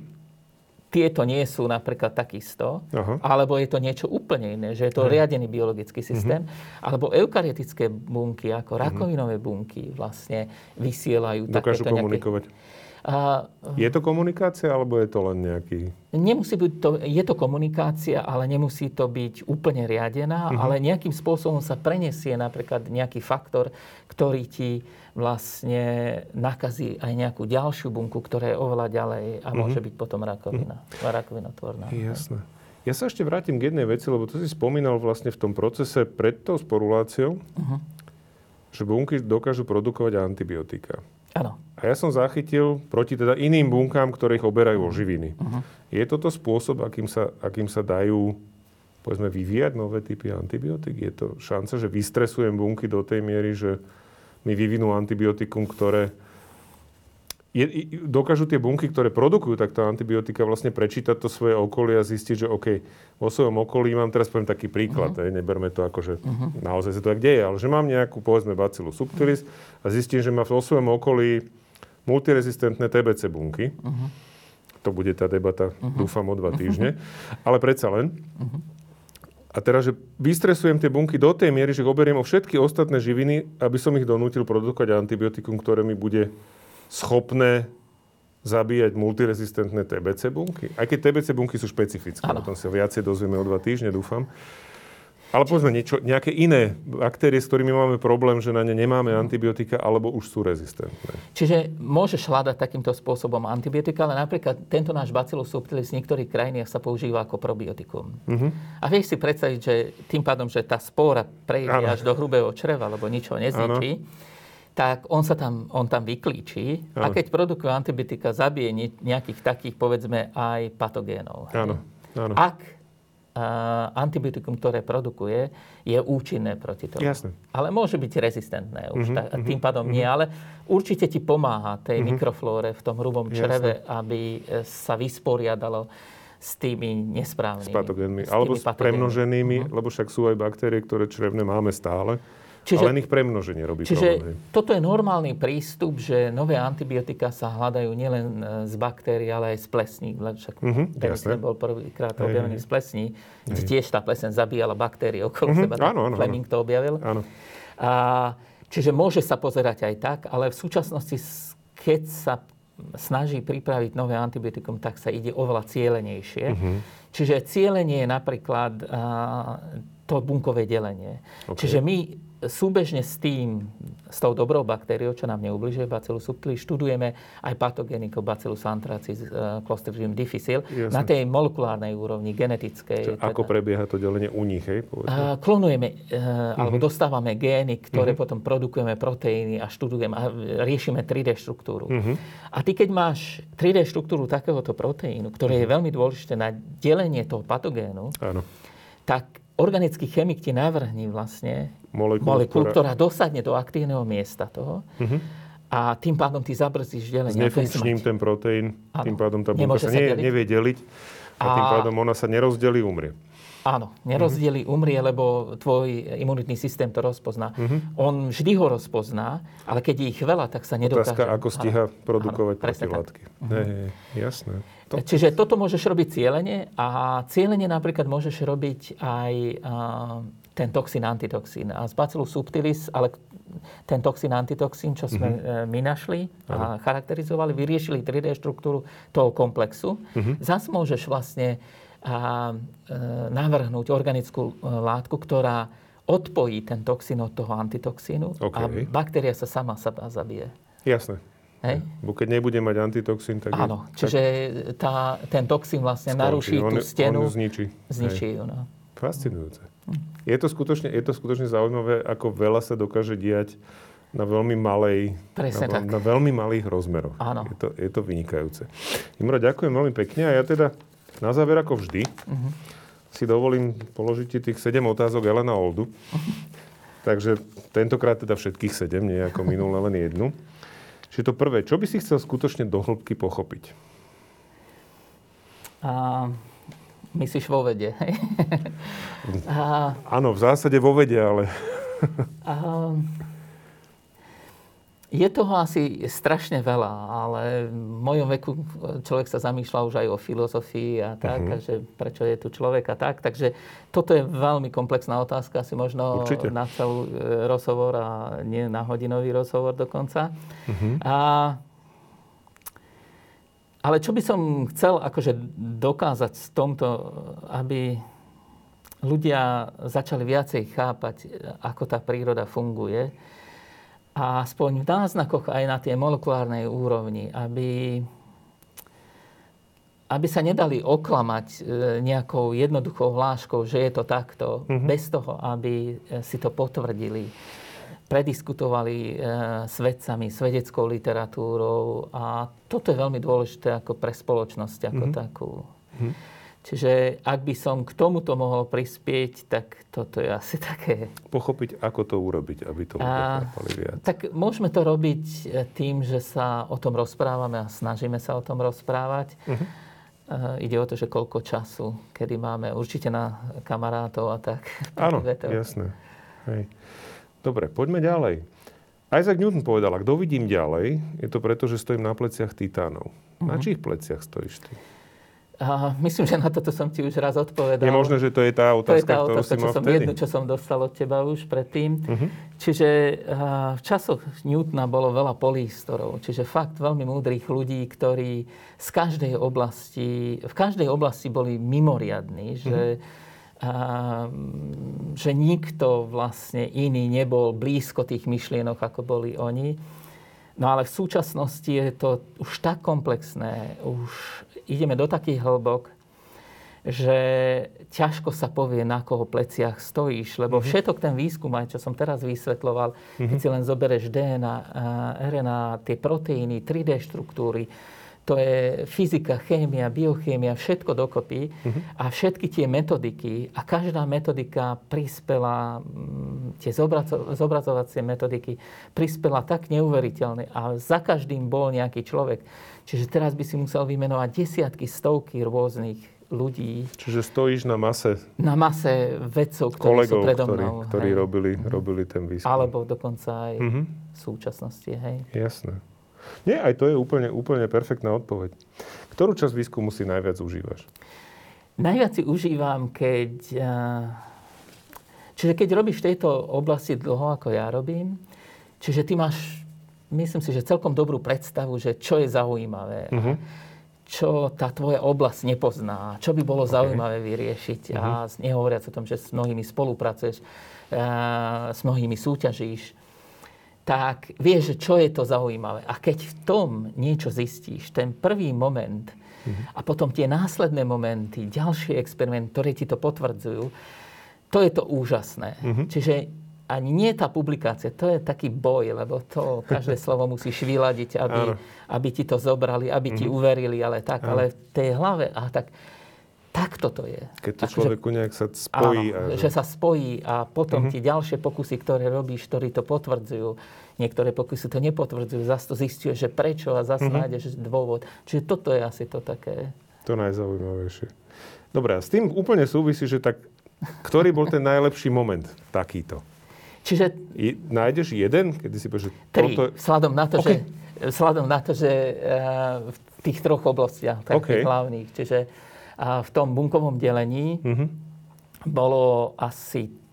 tieto nie sú napríklad takisto, Aha. alebo je to niečo úplne iné, že je to Aha. riadený biologický systém, uh-huh. alebo eukarietické bunky, ako mhm. rakovinové bunky vlastne vysielajú Dokážu takéto komunikovať. Nejaké, a, je to komunikácia, alebo je to len nejaký... Nemusí byť to, je to komunikácia, ale nemusí to byť úplne riadená, uh-huh. ale nejakým spôsobom sa prenesie napríklad nejaký faktor, ktorý ti vlastne nakazí aj nejakú ďalšiu bunku, ktorá je oveľa ďalej a uh-huh. môže byť potom rakovina, uh-huh. rakovinotvorná. Jasné. Ja sa ešte vrátim k jednej veci, lebo to si spomínal vlastne v tom procese pred tou sporuláciou, uh-huh. že bunky dokážu produkovať antibiotika. Áno. A ja som zachytil proti teda iným bunkám, ktoré ich oberajú o živiny. Uh-huh. Je toto spôsob, akým sa, akým sa dajú povedzme, vyvíjať nové typy antibiotík? Je to šanca, že vystresujem bunky do tej miery, že mi vyvinú antibiotikum, ktoré je, dokážu tie bunky, ktoré produkujú takto antibiotika, vlastne prečítať to svoje okolie a zistiť, že OK, vo svojom okolí mám, teraz poviem taký príklad, uh-huh. neberme to ako, že uh-huh. naozaj sa to tak deje, ale že mám nejakú, povedzme, bacillus subtilis a zistím, že má vo svojom okolí multirezistentné TBC bunky. Uh-huh. To bude tá debata, uh-huh. dúfam, o dva týždne. Uh-huh. Ale predsa len. Uh-huh. A teraz, že vystresujem tie bunky do tej miery, že oberiem o všetky ostatné živiny, aby som ich donútil produkovať antibiotikum, ktoré mi bude schopné zabíjať multirezistentné TBC bunky? Aj keď TBC bunky sú špecifické, ano. o tom sa viacej dozvieme o dva týždne, dúfam. Ale povedzme niečo, nejaké iné baktérie, s ktorými máme problém, že na ne nemáme antibiotika, alebo už sú rezistentné. Čiže môžeš hľadať takýmto spôsobom antibiotika, ale napríklad tento náš Bacillus subtilis v niektorých krajinách sa používa ako probiotikum. Uh-huh. A vieš si predstaviť, že tým pádom, že tá spóra prejde až do hrubého čreva, lebo nič ho nezničí, ano tak on sa tam, on tam vyklíči a keď produkuje antibiotika, zabije nejakých takých, povedzme, aj patogénov. Áno. Áno. Ak a, antibiotikum, ktoré produkuje, je účinné proti tomu. Jasne. Ale môže byť rezistentné už. Uh-huh, tým pádom uh-huh. nie, ale určite ti pomáha tej uh-huh. mikroflóre v tom hrubom čreve, Jasne. aby e, sa vysporiadalo s tými nesprávnymi. S patogénmi. Alebo s premnoženými, uh-huh. lebo však sú aj baktérie, ktoré črevné máme stále Čiže, len ich premnoženie robí čiže problém. toto je normálny prístup, že nové antibiotika sa hľadajú nielen e, z baktérií, ale aj z plesní. Však uh-huh, bol prvýkrát objavený z plesní, kde tiež tá plesen zabíjala baktérie okolo uh-huh. seba. Áno, áno, Fleming to objavil. Áno. A, čiže môže sa pozerať aj tak, ale v súčasnosti, keď sa snaží pripraviť nové antibiotikum, tak sa ide oveľa cieľenejšie. Uh-huh. Čiže cieľenie je napríklad a, to bunkové delenie. Okay. Čiže my súbežne s tým, s tou dobrou baktériou, čo nám neubližuje, Bacillus subtilis, študujeme aj patogeniku Bacillus anthracis, uh, Clostridium difficile, Jasne. na tej molekulárnej úrovni, genetickej. Čo, teda. Ako prebieha to delenie u nich, hej? Uh, klonujeme, uh, uh-huh. alebo dostávame gény, ktoré uh-huh. potom produkujeme proteíny a študujeme a riešime 3D štruktúru. Uh-huh. A ty, keď máš 3D štruktúru takéhoto proteínu, ktoré uh-huh. je veľmi dôležité na delenie toho patogénu, Áno. tak organický chemik ti navrhne vlastne molekulu, molekulu ktorá... ktorá dosadne do aktívneho miesta toho. Uh-huh. A tým pádom ty zabrzdíš delenie. Znefunkčním ten proteín, ano. tým pádom tá bunka sa, sa nie, nevie deliť a, a tým pádom ona sa nerozdelí, umrie. Áno, nerozdelí, uh-huh. umrie, lebo tvoj imunitný systém to rozpozná. Uh-huh. On vždy ho rozpozná, ale keď je ich veľa, tak sa nedokáže. Otázka, ako stíha áno, produkovať protilátky. Uh-huh. jasné. To... Čiže toto môžeš robiť cieľene a cieľene napríklad môžeš robiť aj uh, ten toxín, antitoxín. A z Bacillus subtilis, ale ten toxín, antitoxín, čo sme uh-huh. my našli a charakterizovali, vyriešili 3D štruktúru toho komplexu. Uh-huh. Zas môžeš vlastne a, e, navrhnúť organickú e, látku, ktorá odpojí ten toxín od toho antitoxínu OK. a baktéria sa sama seba zabije. Jasné. Hej? Bo keď nebude mať antitoxín, tak... je- Áno, tak čiže tá, ten toxín vlastne skončí. naruší On- tú stenu, On zničí. zničí ju. No. Fascinujúce. Je to, skutočne, je to skutočne zaujímavé, ako veľa sa dokáže diať na veľmi malej, Presne na, tak. na veľmi malých rozmeroch. Áno. Je to, je to vynikajúce. Imro, ďakujem veľmi pekne a ja teda na záver ako vždy Mhm. si dovolím položiť ti tých 7 otázok Elena Oldu. Takže tentokrát teda všetkých 7, nie ako minulé len jednu. Čiže to prvé, čo by si chcel skutočne do hĺbky pochopiť? A myslíš vo vede, hej? a, Áno, v zásade vo vede, ale a, je toho asi strašne veľa, ale v mojom veku človek sa zamýšľa už aj o filozofii a tak, Mhm. a že prečo je tu človek a tak. Takže toto je veľmi komplexná otázka, asi možno Určite. na celú e, rozhovor a nie na hodinový rozhovor dokonca. A, ale čo by som chcel akože dokázať s tomto, aby ľudia začali viacej chápať, ako tá príroda funguje, a aspoň v náznakoch aj na tej molekulárnej úrovni, aby, aby sa nedali oklamať e, nejakou jednoduchou hláškou, že je to takto, mm-hmm. bez toho, aby si to potvrdili, prediskutovali e, s vedcami, s vedeckou literatúrou a toto je veľmi dôležité ako pre spoločnosť ako mm-hmm. takú. Mm-hmm. Čiže ak by som k tomuto mohol prispieť, tak toto je asi také pochopiť, ako to urobiť, aby to ľudia viac. Tak môžeme to robiť e, tým, že sa o tom rozprávame a snažíme sa o tom rozprávať. Mhm. Uh-huh. ide o to, že koľko času, kedy máme určite na kamarátov a tak. Áno, jasné. Hej. Dobre, poďme ďalej. Isaac Newton povedal, ak dovidím ďalej, je to preto, že stojím na pleciach titánov. Mhm. Na čích pleciach stojíš ty? A myslím, že na toto som ti už raz odpovedal. Je možné, že to je tá To je otázka, tá ktorú otázka, si čo som, vtedy. jednu, čo som dostal od teba už predtým. Mhm. Čiže a, v časoch Newtona bolo veľa polístorov. Čiže fakt veľmi múdrych ľudí, ktorí z každej oblasti, v každej oblasti boli mimoriadní. Že, a, že nikto vlastne iný nebol blízko tých myšlienok, ako boli oni. No ale v súčasnosti je to už tak komplexné, už ideme do takých hĺbok, že ťažko sa povie, na koho pleciach stojíš, lebo Mhm. všetok ten výskum, aj čo som teraz vysvetloval, keď si len zobereš DNA, a RNA, tie proteíny, 3D štruktúry, to je fyzika, chémia, biochémia, všetko dokopy Mhm. a všetky tie metodiky a každá metodika prispela, mm, tie zobrazo- zobrazovacie metodiky prispela tak neuveriteľne a za každým bol nejaký človek. Čiže teraz by si musel vymenovať desiatky, stovky rôznych ľudí Čiže stojíš na mase na mase vedcov, ktorí sú kolegov, predo ktorí, mnou. ktorí hej. robili, robili ten výskum. Alebo dokonca aj Mhm. v súčasnosti. Hej. Jasné. Nie, aj to je úplne, úplne perfektná odpoveď. Ktorú časť výskumu si najviac užívaš? Najviac si užívam, keď... eh, Čiže keď robíš v tejto oblasti dlho, ako ja robím, čiže ty máš, myslím si, že celkom dobrú predstavu, že čo je zaujímavé. Mhm. čo tá tvoja oblasť nepozná, čo by bolo zaujímavé vyriešiť. A nehovoriac o tom, že s mnohými spolupracuješ, a s mnohými súťažíš, tak vieš, čo je to zaujímavé. A keď v tom niečo zistíš, ten prvý moment a potom tie následné momenty, ďalšie experimenty, ktoré ti to potvrdzujú, to je to úžasné. Čiže ani nie tá publikácia, to je taký boj, lebo to každé slovo musíš vyladiť, aby, aby ti to zobrali, aby ti uverili, ale tak, ale v tej hlave, a tak, tak toto je. Keď to Akože- človeku nejak sa spojí. Áno, a, že sa spojí a potom Mhm. tie ďalšie pokusy, ktoré robíš, ktorí to potvrdzujú, niektoré pokusy to nepotvrdzujú, zase to zistuješ, že prečo a Mhm. zase nájdeš dôvod. Čiže toto je asi to také... To najzaujímavejšie. Dobre, a s tým úplne súvisí, že tak, ktorý bol ten najlepší moment takýto? Čiže I, nájdeš jeden, kedy si povieš, že tri, toto... vzhľadom na to, OK. že, vzhľadom na to, že eh, v tých troch oblastiach, takých OK. hlavných, čiže v tom bunkovom delení Mhm. bolo asi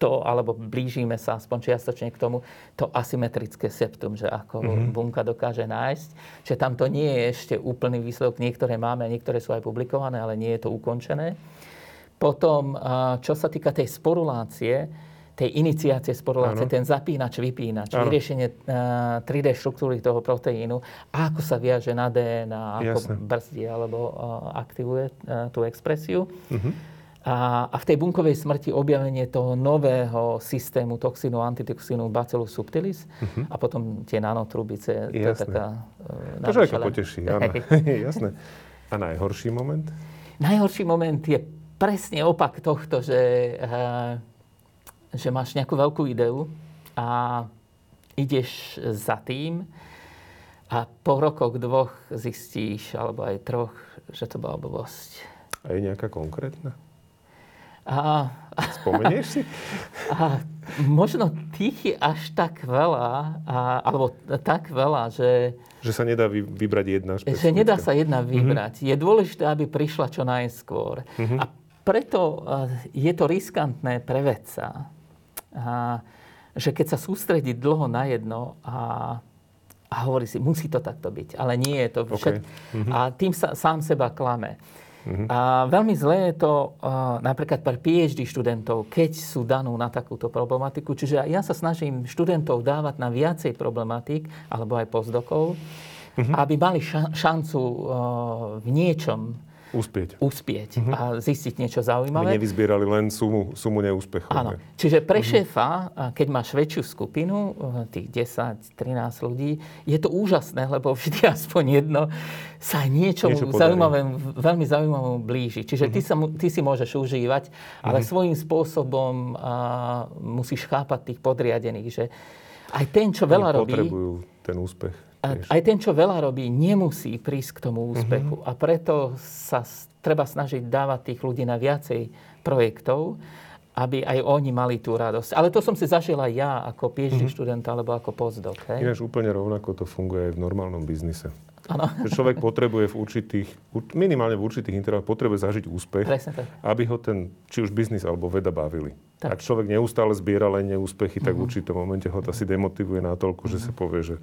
to, alebo blížime sa aspoň čiastočne k tomu, to asymetrické septum, že ako mm-hmm. bunka dokáže nájsť. Že tam to nie je ešte úplný výsledok. Niektoré máme, niektoré sú aj publikované, ale nie je to ukončené. Potom, čo sa týka tej sporulácie, tej iniciácie sporulácie, ten zapínač, vypínač, ano. vyriešenie 3D štruktúry toho proteínu, ako sa viaže na DNA, ako Jasne. brzdí alebo aktivuje tú expresiu. Uh-huh. A, a v tej bunkovej smrti objavenie toho nového systému toxínu, antitoxínu Bacillus subtilis uh-huh. a potom tie nanotrubice. Jasné. To je taká... Uh, to človeka poteší, áno. Jasné. A najhorší moment? Najhorší moment je presne opak tohto, že, uh, že máš nejakú veľkú ideu a ideš za tým a po rokoch dvoch zistíš, alebo aj troch, že to bola blbosť. A je nejaká konkrétna? A, Spomenieš si? A, možno tých je až tak veľa, a, alebo tak veľa, že... Že sa nedá vy, vybrať jedna špecifická. Že nedá sa jedna mhm. vybrať. Mm-hmm. Je dôležité, aby prišla čo najskôr. Mm-hmm. A preto je to riskantné pre vedca, a, že keď sa sústredí dlho na jedno a, a hovorí si, musí to takto byť, ale nie je to všetko. Okay. Mm-hmm. A tým sa sám seba klame. Uh-huh. A veľmi zlé je to uh, napríklad pre PhD študentov, keď sú danú na takúto problematiku. Čiže ja sa snažím študentov dávať na viacej problematik, alebo aj postdokov, uh-huh. aby mali ša- šancu uh, v niečom Uspieť. Uspieť uh-huh. a zistiť niečo zaujímavé. My nevyzbierali len sumu, sumu neúspechov. Áno. Čiže pre uh-huh. šéfa, keď máš väčšiu skupinu, eh, tých 10-13 ľudí, je to úžasné, lebo vždy aspoň jedno sa niečo, niečo zaujímavé, veľmi zaujímavé blíži. Čiže uh-huh. ty, sa, ty si môžeš užívať, ale uh-huh. svojím spôsobom a, musíš chápať tých podriadených, že aj ten, čo veľa robí... ten úspech. A aj ten, čo veľa robí, nemusí prísť k tomu úspechu. Uh-huh. A preto sa treba snažiť dávať tých ľudí na viacej projektov, aby aj oni mali tú radosť. Ale to som si zažil aj ja ako PhD uh-huh. študent alebo ako postdoc. Hej? Ináč úplne rovnako to funguje aj v normálnom biznise. Ano. Človek potrebuje v určitých, minimálne v určitých intervaloch, potrebuje zažiť úspech, aby ho ten, či už biznis alebo veda bavili. Tak. Ak človek neustále zbiera len neúspechy, tak uh-huh. v určitom momente ho to asi demotivuje natoľko, uh-huh. že sa povie, že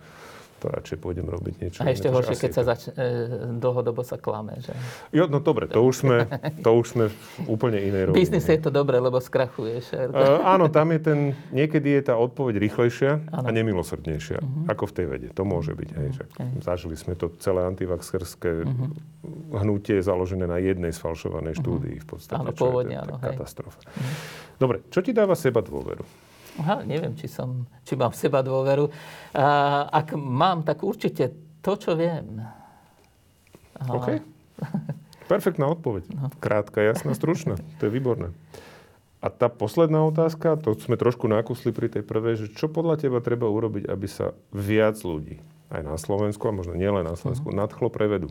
to radšej pôjdem robiť niečo. A ešte horšie, keď sa zač- e, dlhodobo sa klame. Že? Jo, no dobre, to už sme, to už sme v úplne inej rovine. Biznis je to dobre, lebo skrachuješ. E, áno, tam je ten, niekedy je tá odpoveď rýchlejšia ano. a nemilosrdnejšia, uh-huh. ako v tej vede. To môže byť. Hej, že uh-huh. Zažili sme to celé antivaxerské uh-huh. hnutie založené na jednej sfalšovanej štúdii. V podstate, áno, pôvodne, áno. Katastrofa. Uh-huh. Dobre, čo ti dáva seba dôveru? Aha, neviem, či, som, či mám v seba dôveru. A, ak mám, tak určite to, čo viem. A... OK. Perfektná odpoveď. No. Krátka, jasná, stručná. To je výborné. A tá posledná otázka, to sme trošku nakusli pri tej prvej, že čo podľa teba treba urobiť, aby sa viac ľudí, aj na Slovensku, a možno nielen na Slovensku, uh-huh. nadchlo prevedu?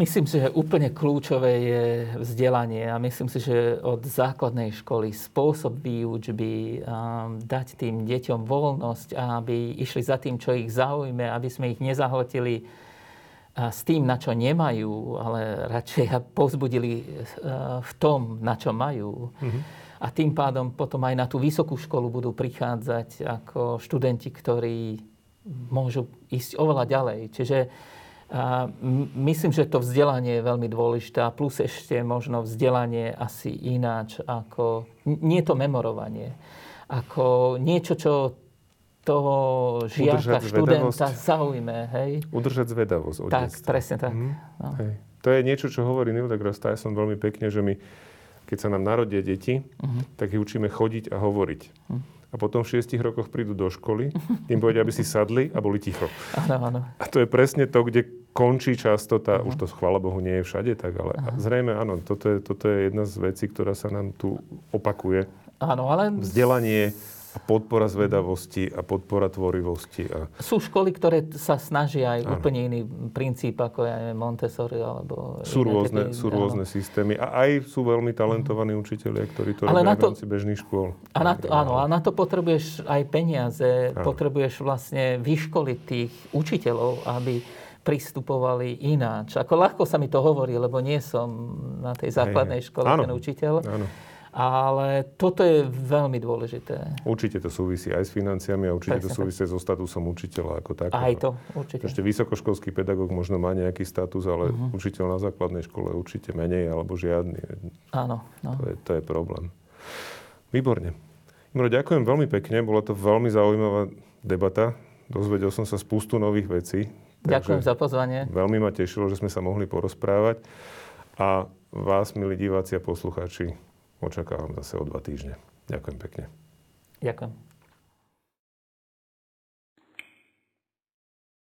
Myslím si, že úplne kľúčové je vzdelanie a myslím si, že od základnej školy spôsob výučby, dať tým deťom voľnosť, aby išli za tým, čo ich zaujme, aby sme ich nezahltili s tým, na čo nemajú, ale radšej povzbudili v tom, na čo majú. Mm-hmm. A tým pádom potom aj na tú vysokú školu budú prichádzať ako študenti, ktorí môžu ísť oveľa ďalej. Čiže a myslím, že to vzdelanie je veľmi dôležité a plus ešte možno vzdelanie asi ináč ako, nie to memorovanie, ako niečo, čo toho žiaka, študenta zaujme. Hej? Udržať zvedavosť od Tak, detstva. presne tak. Mm. No. Hej. To je niečo, čo hovorí Neil deGrasse Tyson veľmi pekne, že my, keď sa nám narodia deti, uh-huh. tak ich učíme chodiť a hovoriť. Uh-huh a potom v šiestich rokoch prídu do školy, im povedia, aby si sadli a boli ticho. Áno, áno. A to je presne to, kde končí často tá, uh-huh. už to chvála Bohu nie je všade tak, ale uh-huh. zrejme áno, toto je, toto je jedna z vecí, ktorá sa nám tu opakuje. Áno, ale... Vzdelanie, a podpora zvedavosti a podpora tvorivosti. A... Sú školy, ktoré sa snažia aj ano. úplne iný princíp, ako je Montessori alebo... Sú rôzne, sú rôzne systémy a aj sú veľmi talentovaní učitelia, ktorí to Ale robia to, v rámci bežných škôl. A na to, áno, a na to potrebuješ aj peniaze, ano. potrebuješ vlastne vyškoliť tých učiteľov, aby pristupovali ináč. Ako ľahko sa mi to hovorí, lebo nie som na tej základnej škole ten učiteľ. Áno. Ale toto je veľmi dôležité. Určite to súvisí aj s financiami a určite Presne to súvisí tak. so statusom učiteľa ako takého. Aj to, určite. Ešte vysokoškolský pedagóg možno má nejaký status, ale uh-huh. učiteľ na základnej škole určite menej alebo žiadny. Áno. No. To, je, to je problém. Výborne. Miro, ďakujem veľmi pekne, bola to veľmi zaujímavá debata. Dozvedel som sa spustu nových vecí. Ďakujem za pozvanie. Veľmi ma tešilo, že sme sa mohli porozprávať. A vás, milí diváci a poslucháči, očakávam zase o dva týždne. Ďakujem pekne. Ďakujem.